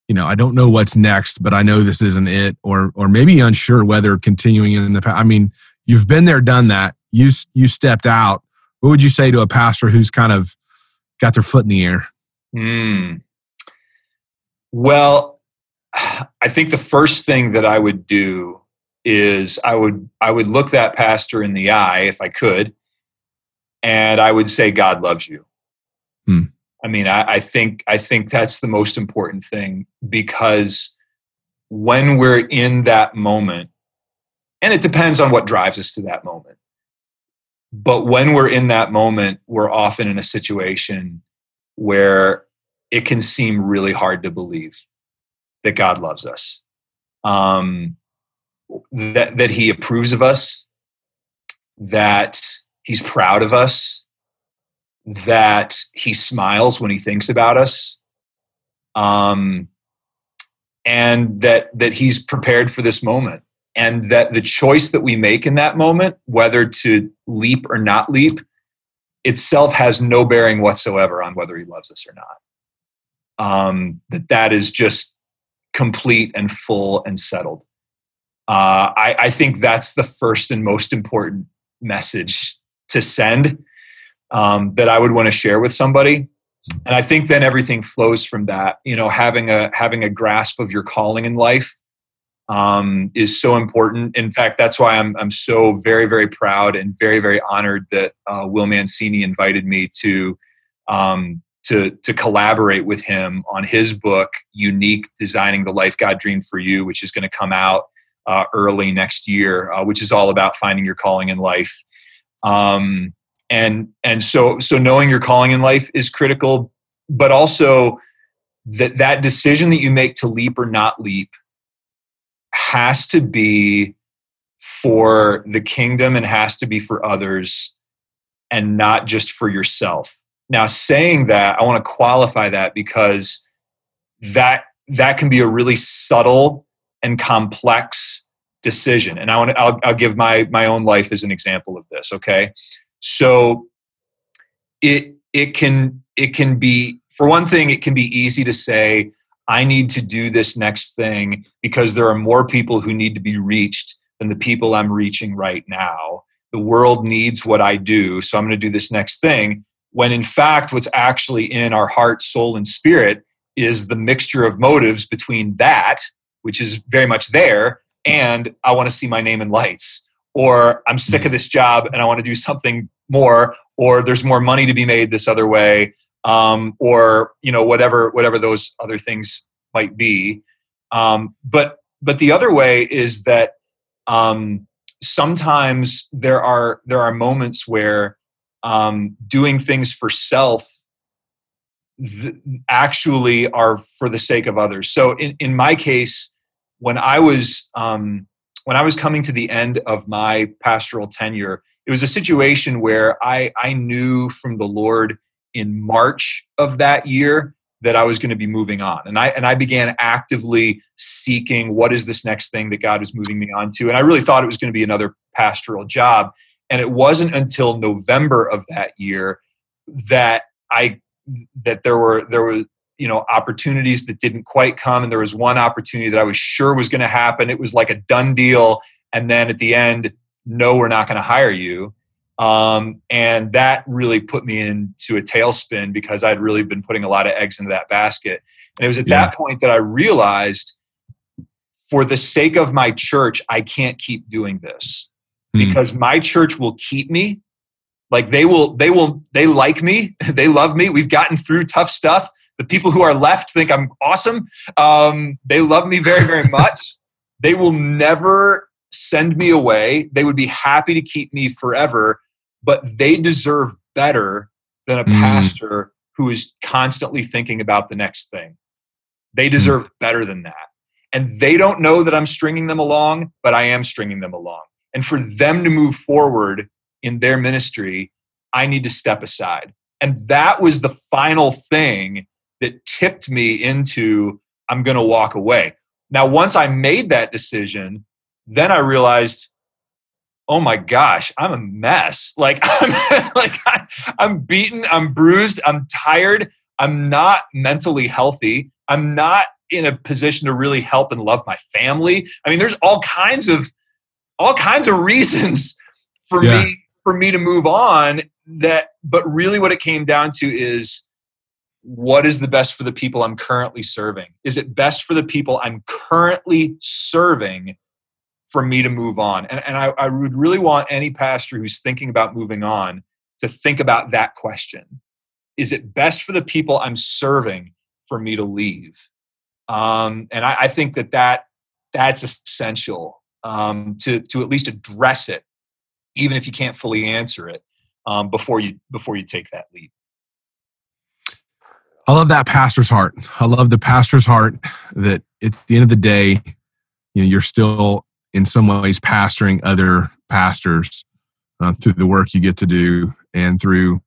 you know, I don't know what's next, but I know this isn't it, or or maybe unsure whether continuing in the past. I mean, you've been there, done that. You you stepped out. What would you say to a pastor who's kind of got their foot in the air? Mm. Well, I think the first thing that I would do is I would I would look that pastor in the eye if I could, and I would say, "God loves you." Hmm. I mean, I, I think I think that's the most important thing because when we're in that moment, and it depends on what drives us to that moment. But when we're in that moment, we're often in a situation where it can seem really hard to believe that God loves us, um, that that He approves of us, that He's proud of us, that he smiles when he thinks about us um, and that that he's prepared for this moment and that the choice that we make in that moment whether to leap or not leap itself has no bearing whatsoever on whether he loves us or not. Um, that that is just complete and full and settled. Uh, I, I think that's the first and most important message to send um, that I would want to share with somebody. And I think then everything flows from that. You know, having a having a grasp of your calling in life um, is so important. In fact, that's why I'm I'm so very very proud and very very honored that uh, Will Mancini invited me to um, to to collaborate with him on his book, Younique: Designing the Life God Dreamed for You, which is going to come out uh, early next year, uh, which is all about finding your calling in life. Um, and and so so knowing your calling in life is critical but also that that decision that you make to leap or not leap has to be for the kingdom and has to be for others and not just for yourself. Now saying that i want to qualify that because that that can be a really subtle and complex decision. And i want to I'll, I'll give my my own life as an example of this okay so it it can it can be for one thing it can be easy to say I need to do this next thing because there are more people who need to be reached than the people I'm reaching right now. The world needs what I do, so I'm going to do this next thing. When in fact, what's actually in our heart, soul, and spirit is the mixture of motives between that, which is very much there, and I want to see my name in lights or I'm sick of this job and I want to do something more, or there's more money to be made this other way. um, or you know whatever whatever those other things might be. Um, but but the other way is that um, sometimes there are there are moments where um, doing things for self th- actually are for the sake of others. So in, in my case, when I was um, when I was coming to the end of my pastoral tenure, it was a situation where I I knew from the Lord in March of that year that I was going to be moving on. And I and I began actively seeking what is this next thing that God was moving me on to. And I really thought it was going to be another pastoral job. And it wasn't until November of that year that I that there were there were you know opportunities that didn't quite come and there was one opportunity that I was sure was going to happen. It was like a done deal and then at the end no we're not going to hire you um, and that really put me into a tailspin because I'd really been putting a lot of eggs into that basket. And it was at yeah. that point that I realized for the sake of my church, I can't keep doing this mm. because my church will keep me. Like they will, they will, they like me. they love me. We've gotten through tough stuff. The people who are left think I'm awesome. Um, they love me very, very much. they will never send me away. They would be happy to keep me forever but they deserve better than a mm. pastor who is constantly thinking about the next thing. They mm. deserve mm. better than that. And they don't know that I'm stringing them along, but I am stringing them along. And for them to move forward in their ministry, I need to step aside. And that was the final thing that tipped me into I'm going to walk away. Now, once I made that decision, then I realized oh my gosh, I'm a mess. Like I'm like I'm beaten, I'm bruised, I'm tired, I'm not mentally healthy. I'm not in a position to really help and love my family. I mean, there's all kinds of all kinds of reasons for yeah. me for me to move on that but really what it came down to is what is the best for the people I'm currently serving? Is it best for the people I'm currently serving for me to move on. And, and I, I would really want any pastor who's thinking about moving on to think about that question. Is it best for the people I'm serving for me to leave? Um, and I, I, think that, that that's essential um, to, to at least address it, even if you can't fully answer it um, before, you, before you take that leap. I love that pastor's heart. I love the pastor's heart that at the end of the day, you know, you're still in some ways pastoring other pastors uh, through the work you get to do and through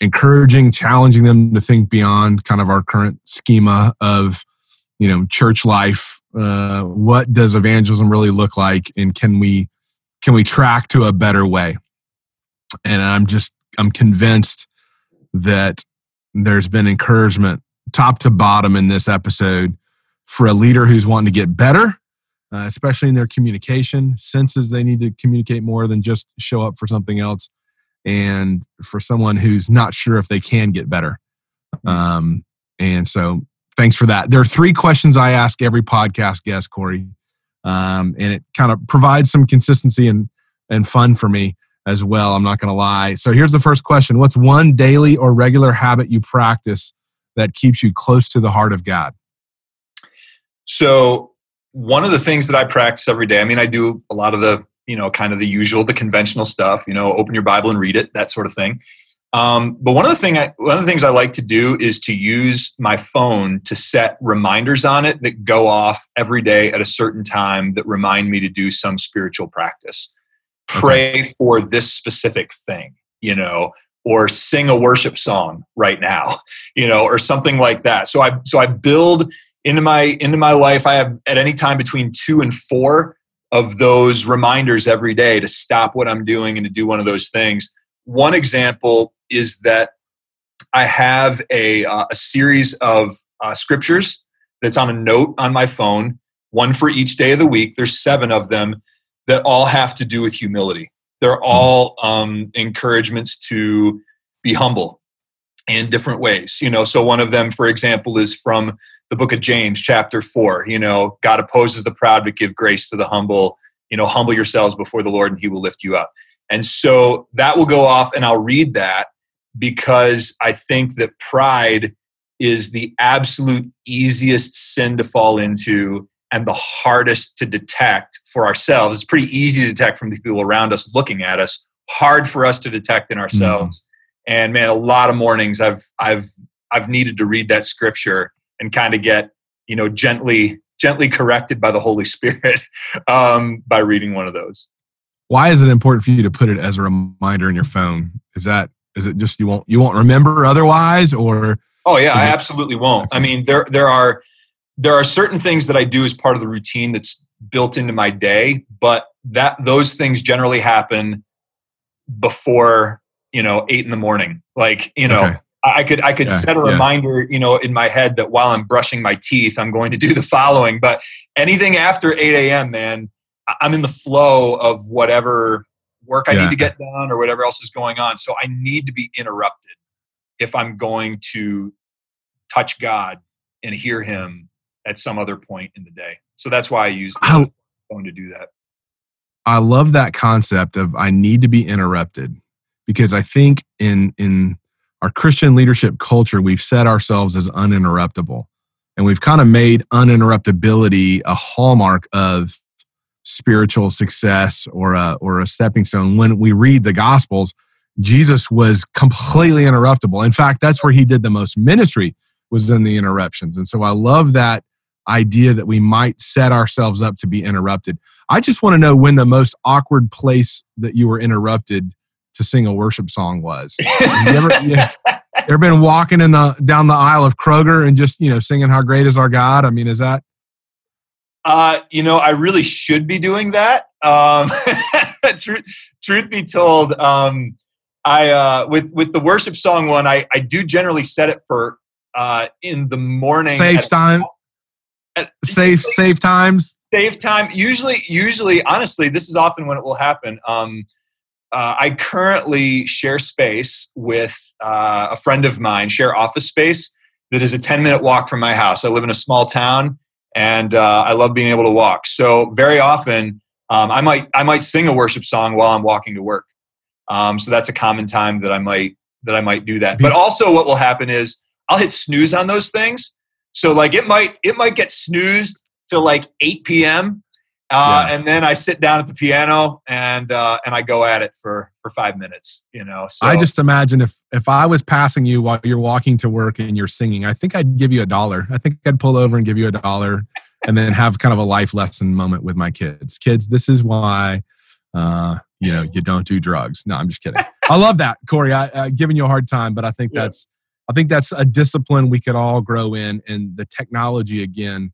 encouraging challenging them to think beyond kind of our current schema of you know church life uh, what does evangelism really look like and can we can we track to a better way and i'm just i'm convinced that there's been encouragement top to bottom in this episode for a leader who's wanting to get better uh, especially in their communication, senses they need to communicate more than just show up for something else. And for someone who's not sure if they can get better. Mm-hmm. Um, and so thanks for that. There are three questions I ask every podcast guest, Corey. Um, and it kind of provides some consistency and, and fun for me as well. I'm not going to lie. So here's the first question What's one daily or regular habit you practice that keeps you close to the heart of God? So one of the things that I practice every day, I mean, I do a lot of the, you know, kind of the usual, the conventional stuff, you know, open your Bible and read it, that sort of thing. Um, but one of the thing, I, one of the things I like to do is to use my phone to set reminders on it that go off every day at a certain time that remind me to do some spiritual practice. Pray for this specific thing, you know, or sing a worship song right now, you know, or something like that. So I so I build into my into my life i have at any time between two and four of those reminders every day to stop what i'm doing and to do one of those things. One example is that i have a, uh, a series of uh, scriptures that's on a note on my phone one for each day of the week. There's seven of them that all have to do with humility. They're hmm. all um, encouragements to be humble in different ways you know? So one of them for example is from the book of james chapter 4 you know god opposes the proud but give grace to the humble. You know humble yourselves before the lord and he will lift you up. And so that will go off and i'll read that because I think that pride is the absolute easiest sin to fall into and the hardest to detect for ourselves. It's pretty easy to detect from the people around us looking at us, hard for us to detect in ourselves. Mm. And man, a lot of mornings I've I've I've needed to read that scripture and kind of get, you know, gently gently corrected by the Holy Spirit um, by reading one of those. Why is it important for you to put it as a reminder in your phone? Is that is it just you won't you won't remember otherwise, or? Oh yeah, I absolutely won't. I mean, there there are there are certain things that I do as part of the routine that's built into my day, but that those things generally happen before you know eight in the morning. Like you know, okay. I could I could yeah, set a reminder, yeah. you know, in my head that while I'm brushing my teeth, I'm going to do the following. But anything after 8 a.m., man, I'm in the flow of whatever work I yeah. need to get done or whatever else is going on. So I need to be interrupted if I'm going to touch God and hear Him at some other point in the day. So that's why I use the I, phone to do that. I love that concept of I need to be interrupted because I think in in our Christian leadership culture, we've set ourselves as uninterruptible. And we've kind of made uninterruptibility a hallmark of spiritual success or a, or a stepping stone. When we read the Gospels, Jesus was completely interruptible. In fact, that's where he did the most ministry was in the interruptions. And so I love that idea that we might set ourselves up to be interrupted. I just want to know when the most awkward place that you were interrupted to sing a worship song was. you ever, you ever been walking in the down the aisle of Kroger and just you know singing "How Great Is Our God"? I mean, is that? Uh, you know, I really should be doing that. Um, truth, truth be told, um, I uh, with with the worship song one, I I do generally set it for uh, in the morning. Save time. Save save times. Save time. Usually, usually, honestly, this is often when it will happen. Um, uh, I currently share space with uh, a friend of mine, share office space that is a 10 minute walk from my house. I live in a small town and uh, I love being able to walk. So very often, um, I might I might sing a worship song while I'm walking to work. Um, so that's a common time that I might that I might do that. But also, what will happen is I'll hit snooze on those things. So like it might it might get snoozed till like 8 p.m. Uh, yeah. and then I sit down at the piano and uh, and I go at it for for five minutes. You know, so I just imagine if if I was passing you while you're walking to work and you're singing, I think I'd give you a dollar. I think I'd pull over and give you a dollar, and then have kind of a life lesson moment with my kids. Kids, this is why. Uh, you know, you don't do drugs. No, I'm just kidding. I love that, Corey. I, I giving you a hard time, but I think yeah. that's, I think that's a discipline we could all grow in. And the technology again,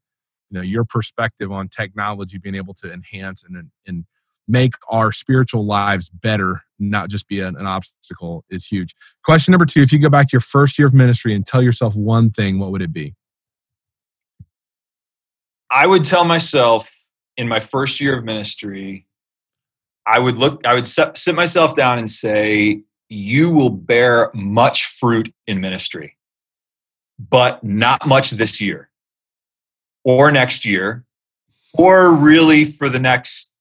you know your perspective on technology being able to enhance and and make our spiritual lives better not just be an, an, obstacle is huge question number two if you go back to your first year of ministry and tell yourself one thing what would it be i would tell myself in my first year of ministry i would look i would sit myself down and say you will bear much fruit in ministry but not much this year or next year or really for the next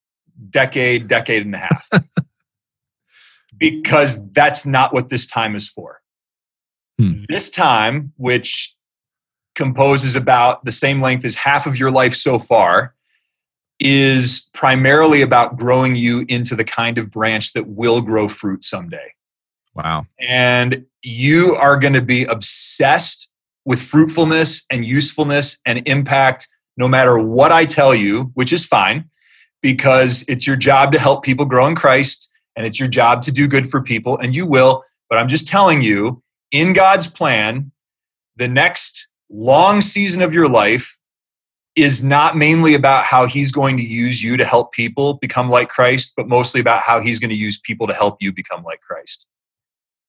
decade, decade and a half. because that's not what this time is for. Hmm. This time, which composes about the same length as half of your life so far, is primarily about growing you into the kind of branch that will grow fruit someday. Wow. And you are going to be obsessed with fruitfulness and usefulness and impact no matter what I tell you, which is fine because it's your job to help people grow in Christ and it's your job to do good for people, and you will. But I'm just telling you, in God's plan, the next long season of your life is not mainly about how He's going to use you to help people become like Christ, but mostly about how He's going to use people to help you become like Christ.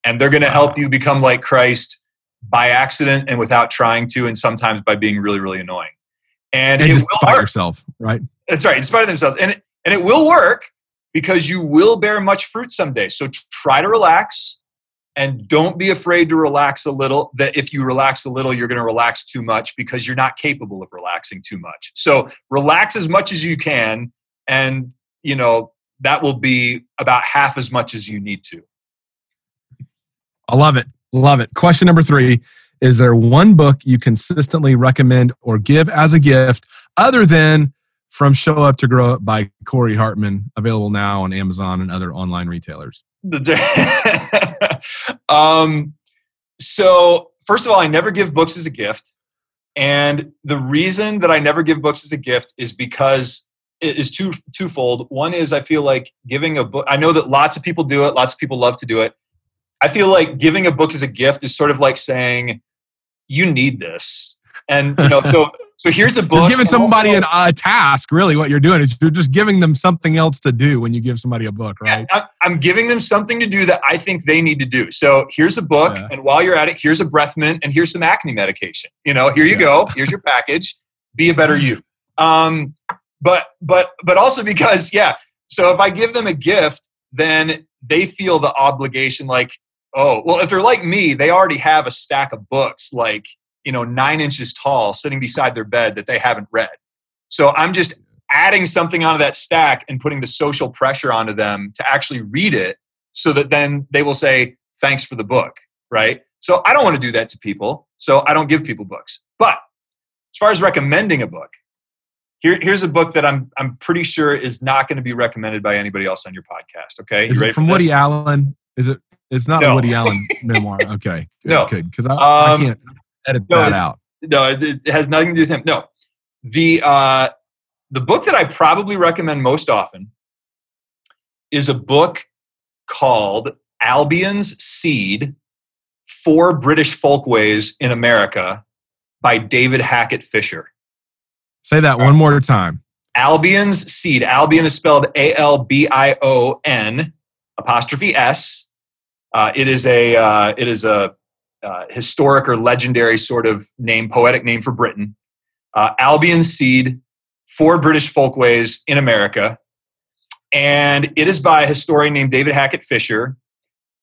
And they're going to help you become like Christ by accident and without trying to, and sometimes by being really, really annoying. And, and it just will yourself, right? That's right. in spite of themselves. And it, and it will work because you will bear much fruit someday. So try to relax and don't be afraid to relax a little. That if you relax a little, you're going to relax too much because you're not capable of relaxing too much. So relax as much as you can. And, you know, that will be about half as much as you need to. I love it. Love it. Question number three Is there one book you consistently recommend or give as a gift other than From Show Up to Grow Up by Corey Hartman, available now on Amazon and other online retailers? um, so, first of all, I never give books as a gift. And the reason that I never give books as a gift is because it is two twofold. One is I feel like giving a book. I know that lots of people do it. Lots of people love to do it. I feel like giving a book as a gift is sort of like saying, "You need this," and you know. so so here's a book. You're giving somebody an, a task. Really, what you're doing is you're just giving them something else to do when you give somebody a book, right? Yeah, I'm giving them something to do that I think they need to do. So here's a book, yeah. and while you're at it, here's a breath mint, and here's some acne medication. You know, here you yeah. go. Here's your package. Be a better you. Um, but but but also because yeah. So if I give them a gift, then they feel the obligation, like oh well. If they're like me, they already have a stack of books, like you know nine inches tall sitting beside their bed that they haven't read so i'm just adding something onto that stack and putting the social pressure onto them to actually read it so that then they will say thanks for the book right so i don't want to do that to people so i don't give people books but as far as recommending a book here, here's a book that I'm I'm pretty sure is not going to be recommended by anybody else on your podcast. Okay, is it from Woody Allen? Is it? It's not no. a Woody Allen memoir. Okay, good, no, because I, um, I, can't edit no, that out. No, it has nothing to do with him. No, the uh, the book that I probably recommend most often is a book called Albion's Seed: Four British Folkways in America by David Hackett Fischer. Say that one more time. Albion's Seed. Albion is spelled A L B I O N apostrophe S. Uh, it is a uh, it is a uh, historic or legendary sort of name, poetic name for Britain. Uh, Albion Seed, Four British Folkways in America. And it is by a historian named David Hackett Fischer,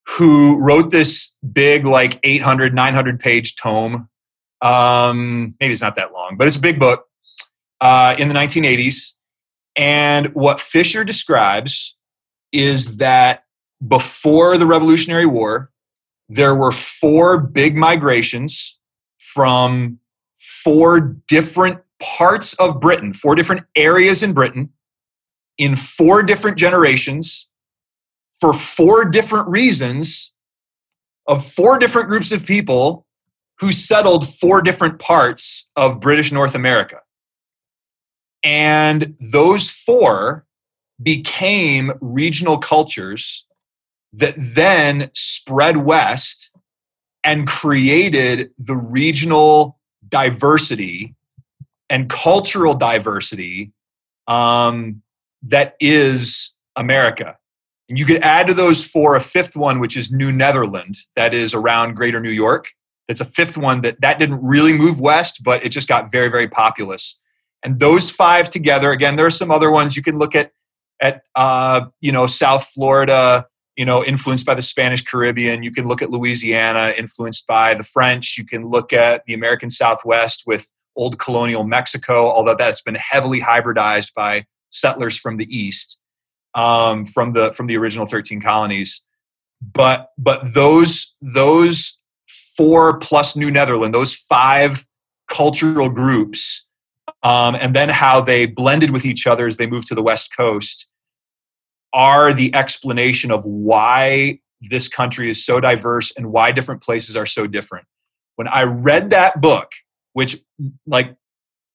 who wrote this big, like 800, 900 page tome. Um, maybe it's not that long, but it's a big book uh, in the 1980s. And what Fischer describes is that before the Revolutionary War, there were four big migrations from four different parts of Britain, four different areas in Britain, in four different generations, for four different reasons, of four different groups of people who settled four different parts of British North America. And those four became regional cultures that then spread west and created the regional diversity and cultural diversity um, that is America. And you could add to those four a fifth one, which is New Netherland, that is around Greater New York. That's a fifth one that that didn't really move west, but it just got very, very populous. And those five together, again, there are some other ones you can look at at uh, you know South Florida, you know, influenced by the Spanish Caribbean. You can look at Louisiana, influenced by the French. You can look at the American Southwest with old colonial Mexico, although that's been heavily hybridized by settlers from the East, um, from the from the original 13 colonies. But but those those four plus New Netherland, those five cultural groups, um, and then how they blended with each other as they moved to the West Coast are the explanation of why this country is so diverse and why different places are so different. When I read that book, which like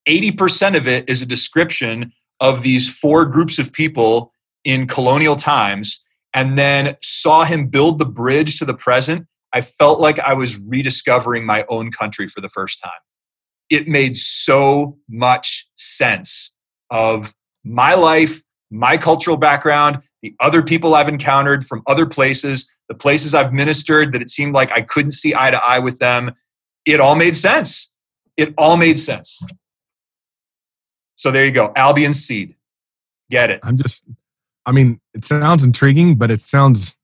80% of it is a description of these four groups of people in colonial times, and then saw him build the bridge to the present, I felt like I was rediscovering my own country for the first time. It made so much sense of my life, my cultural background, the other people I've encountered from other places, the places I've ministered that it seemed like I couldn't see eye to eye with them, it all made sense. It all made sense. So there you go. Albion seed. Get it. I'm just, I mean, it sounds intriguing, but it sounds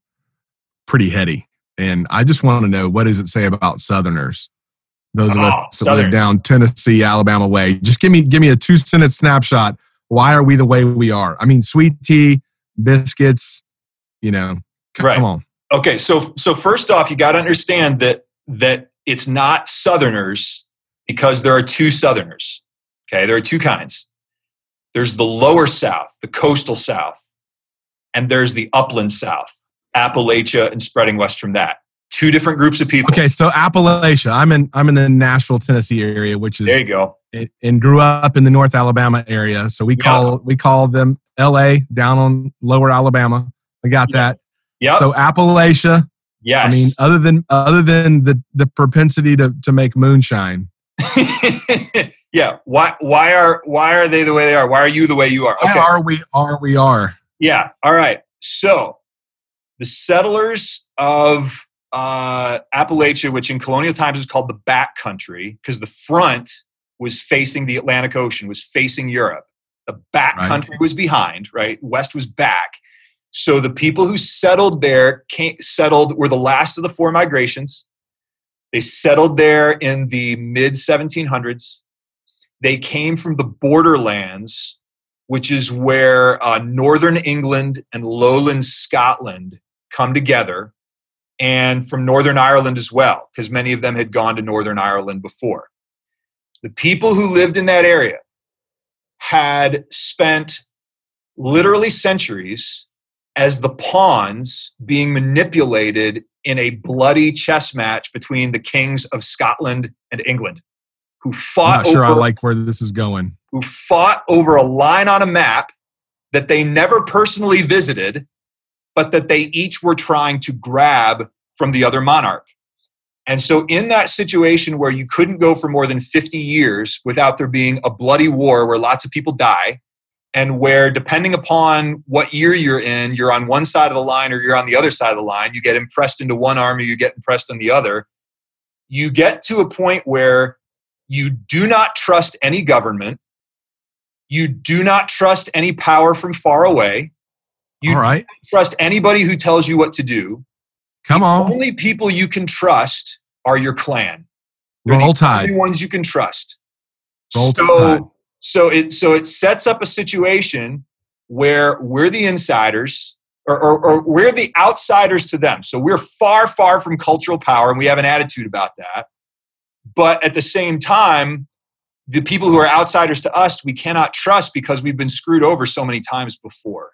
pretty heady. And I just want to know what does it say about Southerners? Those of oh, us that Southern. live down Tennessee, Alabama way. Just give me give me a two sentence snapshot. Why are we the way we are? I mean, sweet tea, biscuits, you know. Come right. on. Okay, so so first off, you got to understand that that it's not Southerners because there are two Southerners. Okay, there are two kinds. There's the lower South, the coastal South, and there's the upland South, Appalachia, and spreading west from that. Two different groups of people. Okay, so Appalachia. I'm in I'm in the Nashville, Tennessee area, which is there. You go. And grew up in the North Alabama area, so we call we call them L.A. down on Lower Alabama. I got that. Yeah. So Appalachia. Yes. I mean, other than other than the the propensity to to make moonshine. yeah. Why why are why are they the way they are? Why are you the way you are? Okay. Why are we are we are? Yeah. All right. So the settlers of uh, Appalachia, which in colonial times is called the back country, because the front was facing the Atlantic Ocean, was facing Europe. The back right. country was behind, right? West was back. So the people who settled there came, settled were the last of the four migrations. They settled there in the mid 1700s. They came from the borderlands, which is where uh, northern England and lowland Scotland come together, and from Northern Ireland as well, because many of them had gone to Northern Ireland before. The people who lived in that area had spent literally centuries as the pawns being manipulated in a bloody chess match between the kings of Scotland and England, who fought. I'm not sure over, I like where this is going. Who fought over a line on a map that they never personally visited, but that they each were trying to grab from the other monarch. And so, in that situation where you couldn't go for more than 50 years without there being a bloody war where lots of people die, and where depending upon what year you're in, you're on one side of the line or you're on the other side of the line, you get impressed into one arm or you get impressed on the other, you get to a point where you do not trust any government, you do not trust any power from far away. You All right. trust anybody who tells you what to do. Come the on. only people you can trust are your clan. They're Roll the Tide. Only ones you can trust. Roll so, Tide. So it so it sets up a situation where we're the insiders or, or, or, we're the outsiders to them. So we're far, far from cultural power, and we have an attitude about that. But at the same time, the people who are outsiders to us, we cannot trust because we've been screwed over so many times before.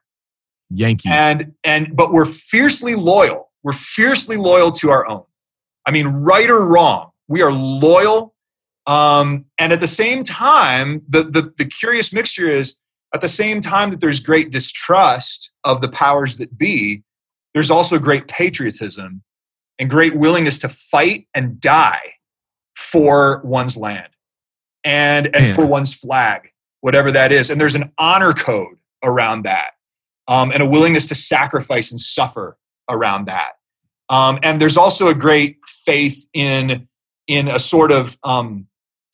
Yankees. And and but we're fiercely loyal we're fiercely loyal to our own. I mean, right or wrong, we are loyal. Um, and at the same time, the, the, the curious mixture is at the same time that there's great distrust of the powers that be, there's also great patriotism and great willingness to fight and die for one's land and, and for one's flag, whatever that is. And there's an honor code around that um, and a willingness to sacrifice and suffer around that. Um, and there's also a great faith in in a sort of um,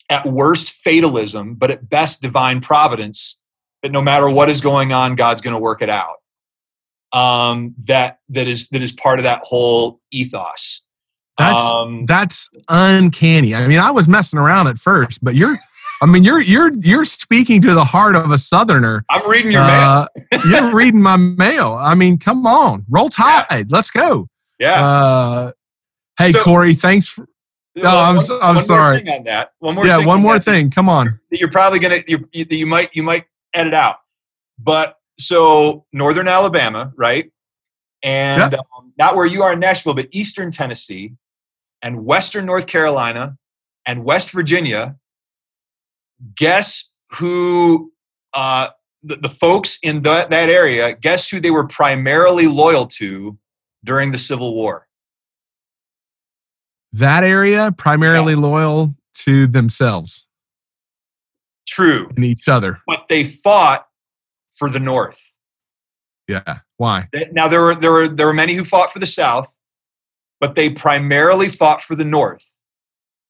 at worst fatalism, but at best divine providence. That no matter what is going on, God's going to work it out. Um, that that is that is part of that whole ethos. That's um, that's uncanny. I mean, I was messing around at first, but you're I mean, you're you're you're speaking to the heart of a Southerner. I'm reading your uh, mail. you're reading my mail. I mean, come on, roll tide. Yeah. Let's go. Yeah. Uh, hey, so, Corey, thanks for. No, oh, I'm one, I'm one sorry. on that. One more. Yeah, one more thing. Come on. You're probably gonna you you might you might edit out, but so Northern Alabama, right? And yep. um, not where you are in Nashville, but Eastern Tennessee, and Western North Carolina, and West Virginia guess who uh, the, the, folks in the, that area guess who they were primarily loyal to during the civil war? That area primarily yeah. loyal to themselves. True. And each other. But they fought for the north. Yeah. Why? Now there were there were there were many who fought for the south but they primarily fought for the north.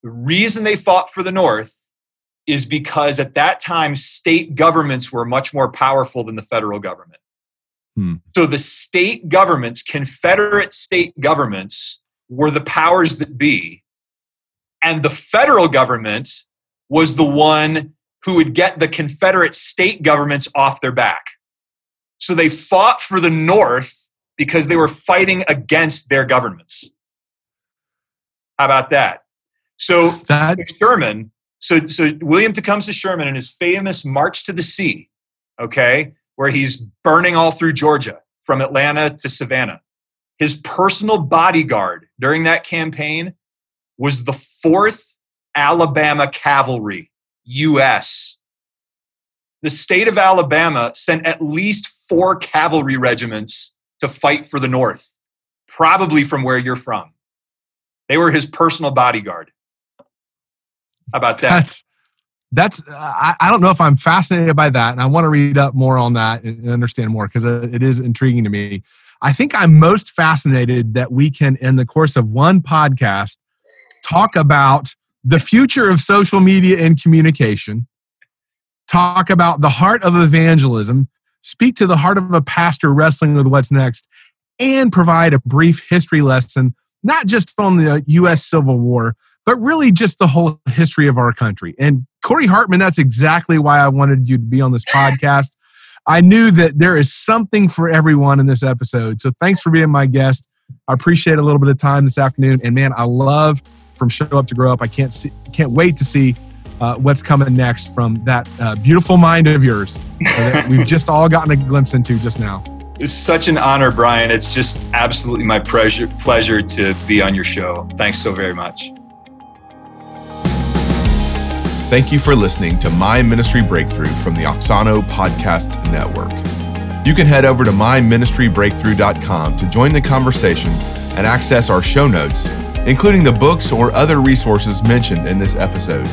The reason they fought for the north is because at that time, state governments were much more powerful than the federal government. Hmm. So the state governments, Confederate state governments, were the powers that be. And the federal government was the one who would get the Confederate state governments off their back. So they fought for the North because they were fighting against their governments. How about that? So that Sherman, so so William Tecumseh Sherman in his famous March to the Sea, okay, where he's burning all through Georgia from Atlanta to Savannah. His personal bodyguard during that campaign was the 4th Alabama Cavalry, US. The state of Alabama sent at least four cavalry regiments to fight for the North, probably from where you're from. They were his personal bodyguard. About that? That's that's I, I don't know if I'm fascinated by that, and I want to read up more on that and understand more because it is intriguing to me. I think I'm most fascinated that we can, in the course of one podcast, talk about the future of social media and communication, talk about the heart of evangelism, speak to the heart of a pastor wrestling with what's next, and provide a brief history lesson, not just on the U.S. Civil War, but really just the whole history of our country. And Corey Hartman, that's exactly why I wanted you to be on this podcast. I knew that there is something for everyone in this episode. So thanks for being my guest. I appreciate a little bit of time this afternoon. And man, I love from Show Up to Grow Up. I can't see, can't wait to see uh, what's coming next from that uh, beautiful mind of yours that we've just all gotten a glimpse into just now. It's such an honor, Brian. It's just absolutely my pleasure pleasure to be on your show. Thanks so very much. Thank you for listening to My Ministry Breakthrough from the Auxano Podcast Network. You can head over to myministrybreakthrough.com to join the conversation and access our show notes, including the books or other resources mentioned in this episode.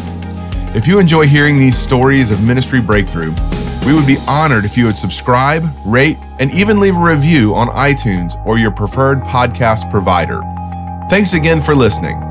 If you enjoy hearing these stories of ministry breakthrough, we would be honored if you would subscribe, rate, and even leave a review on iTunes or your preferred podcast provider. Thanks again for listening.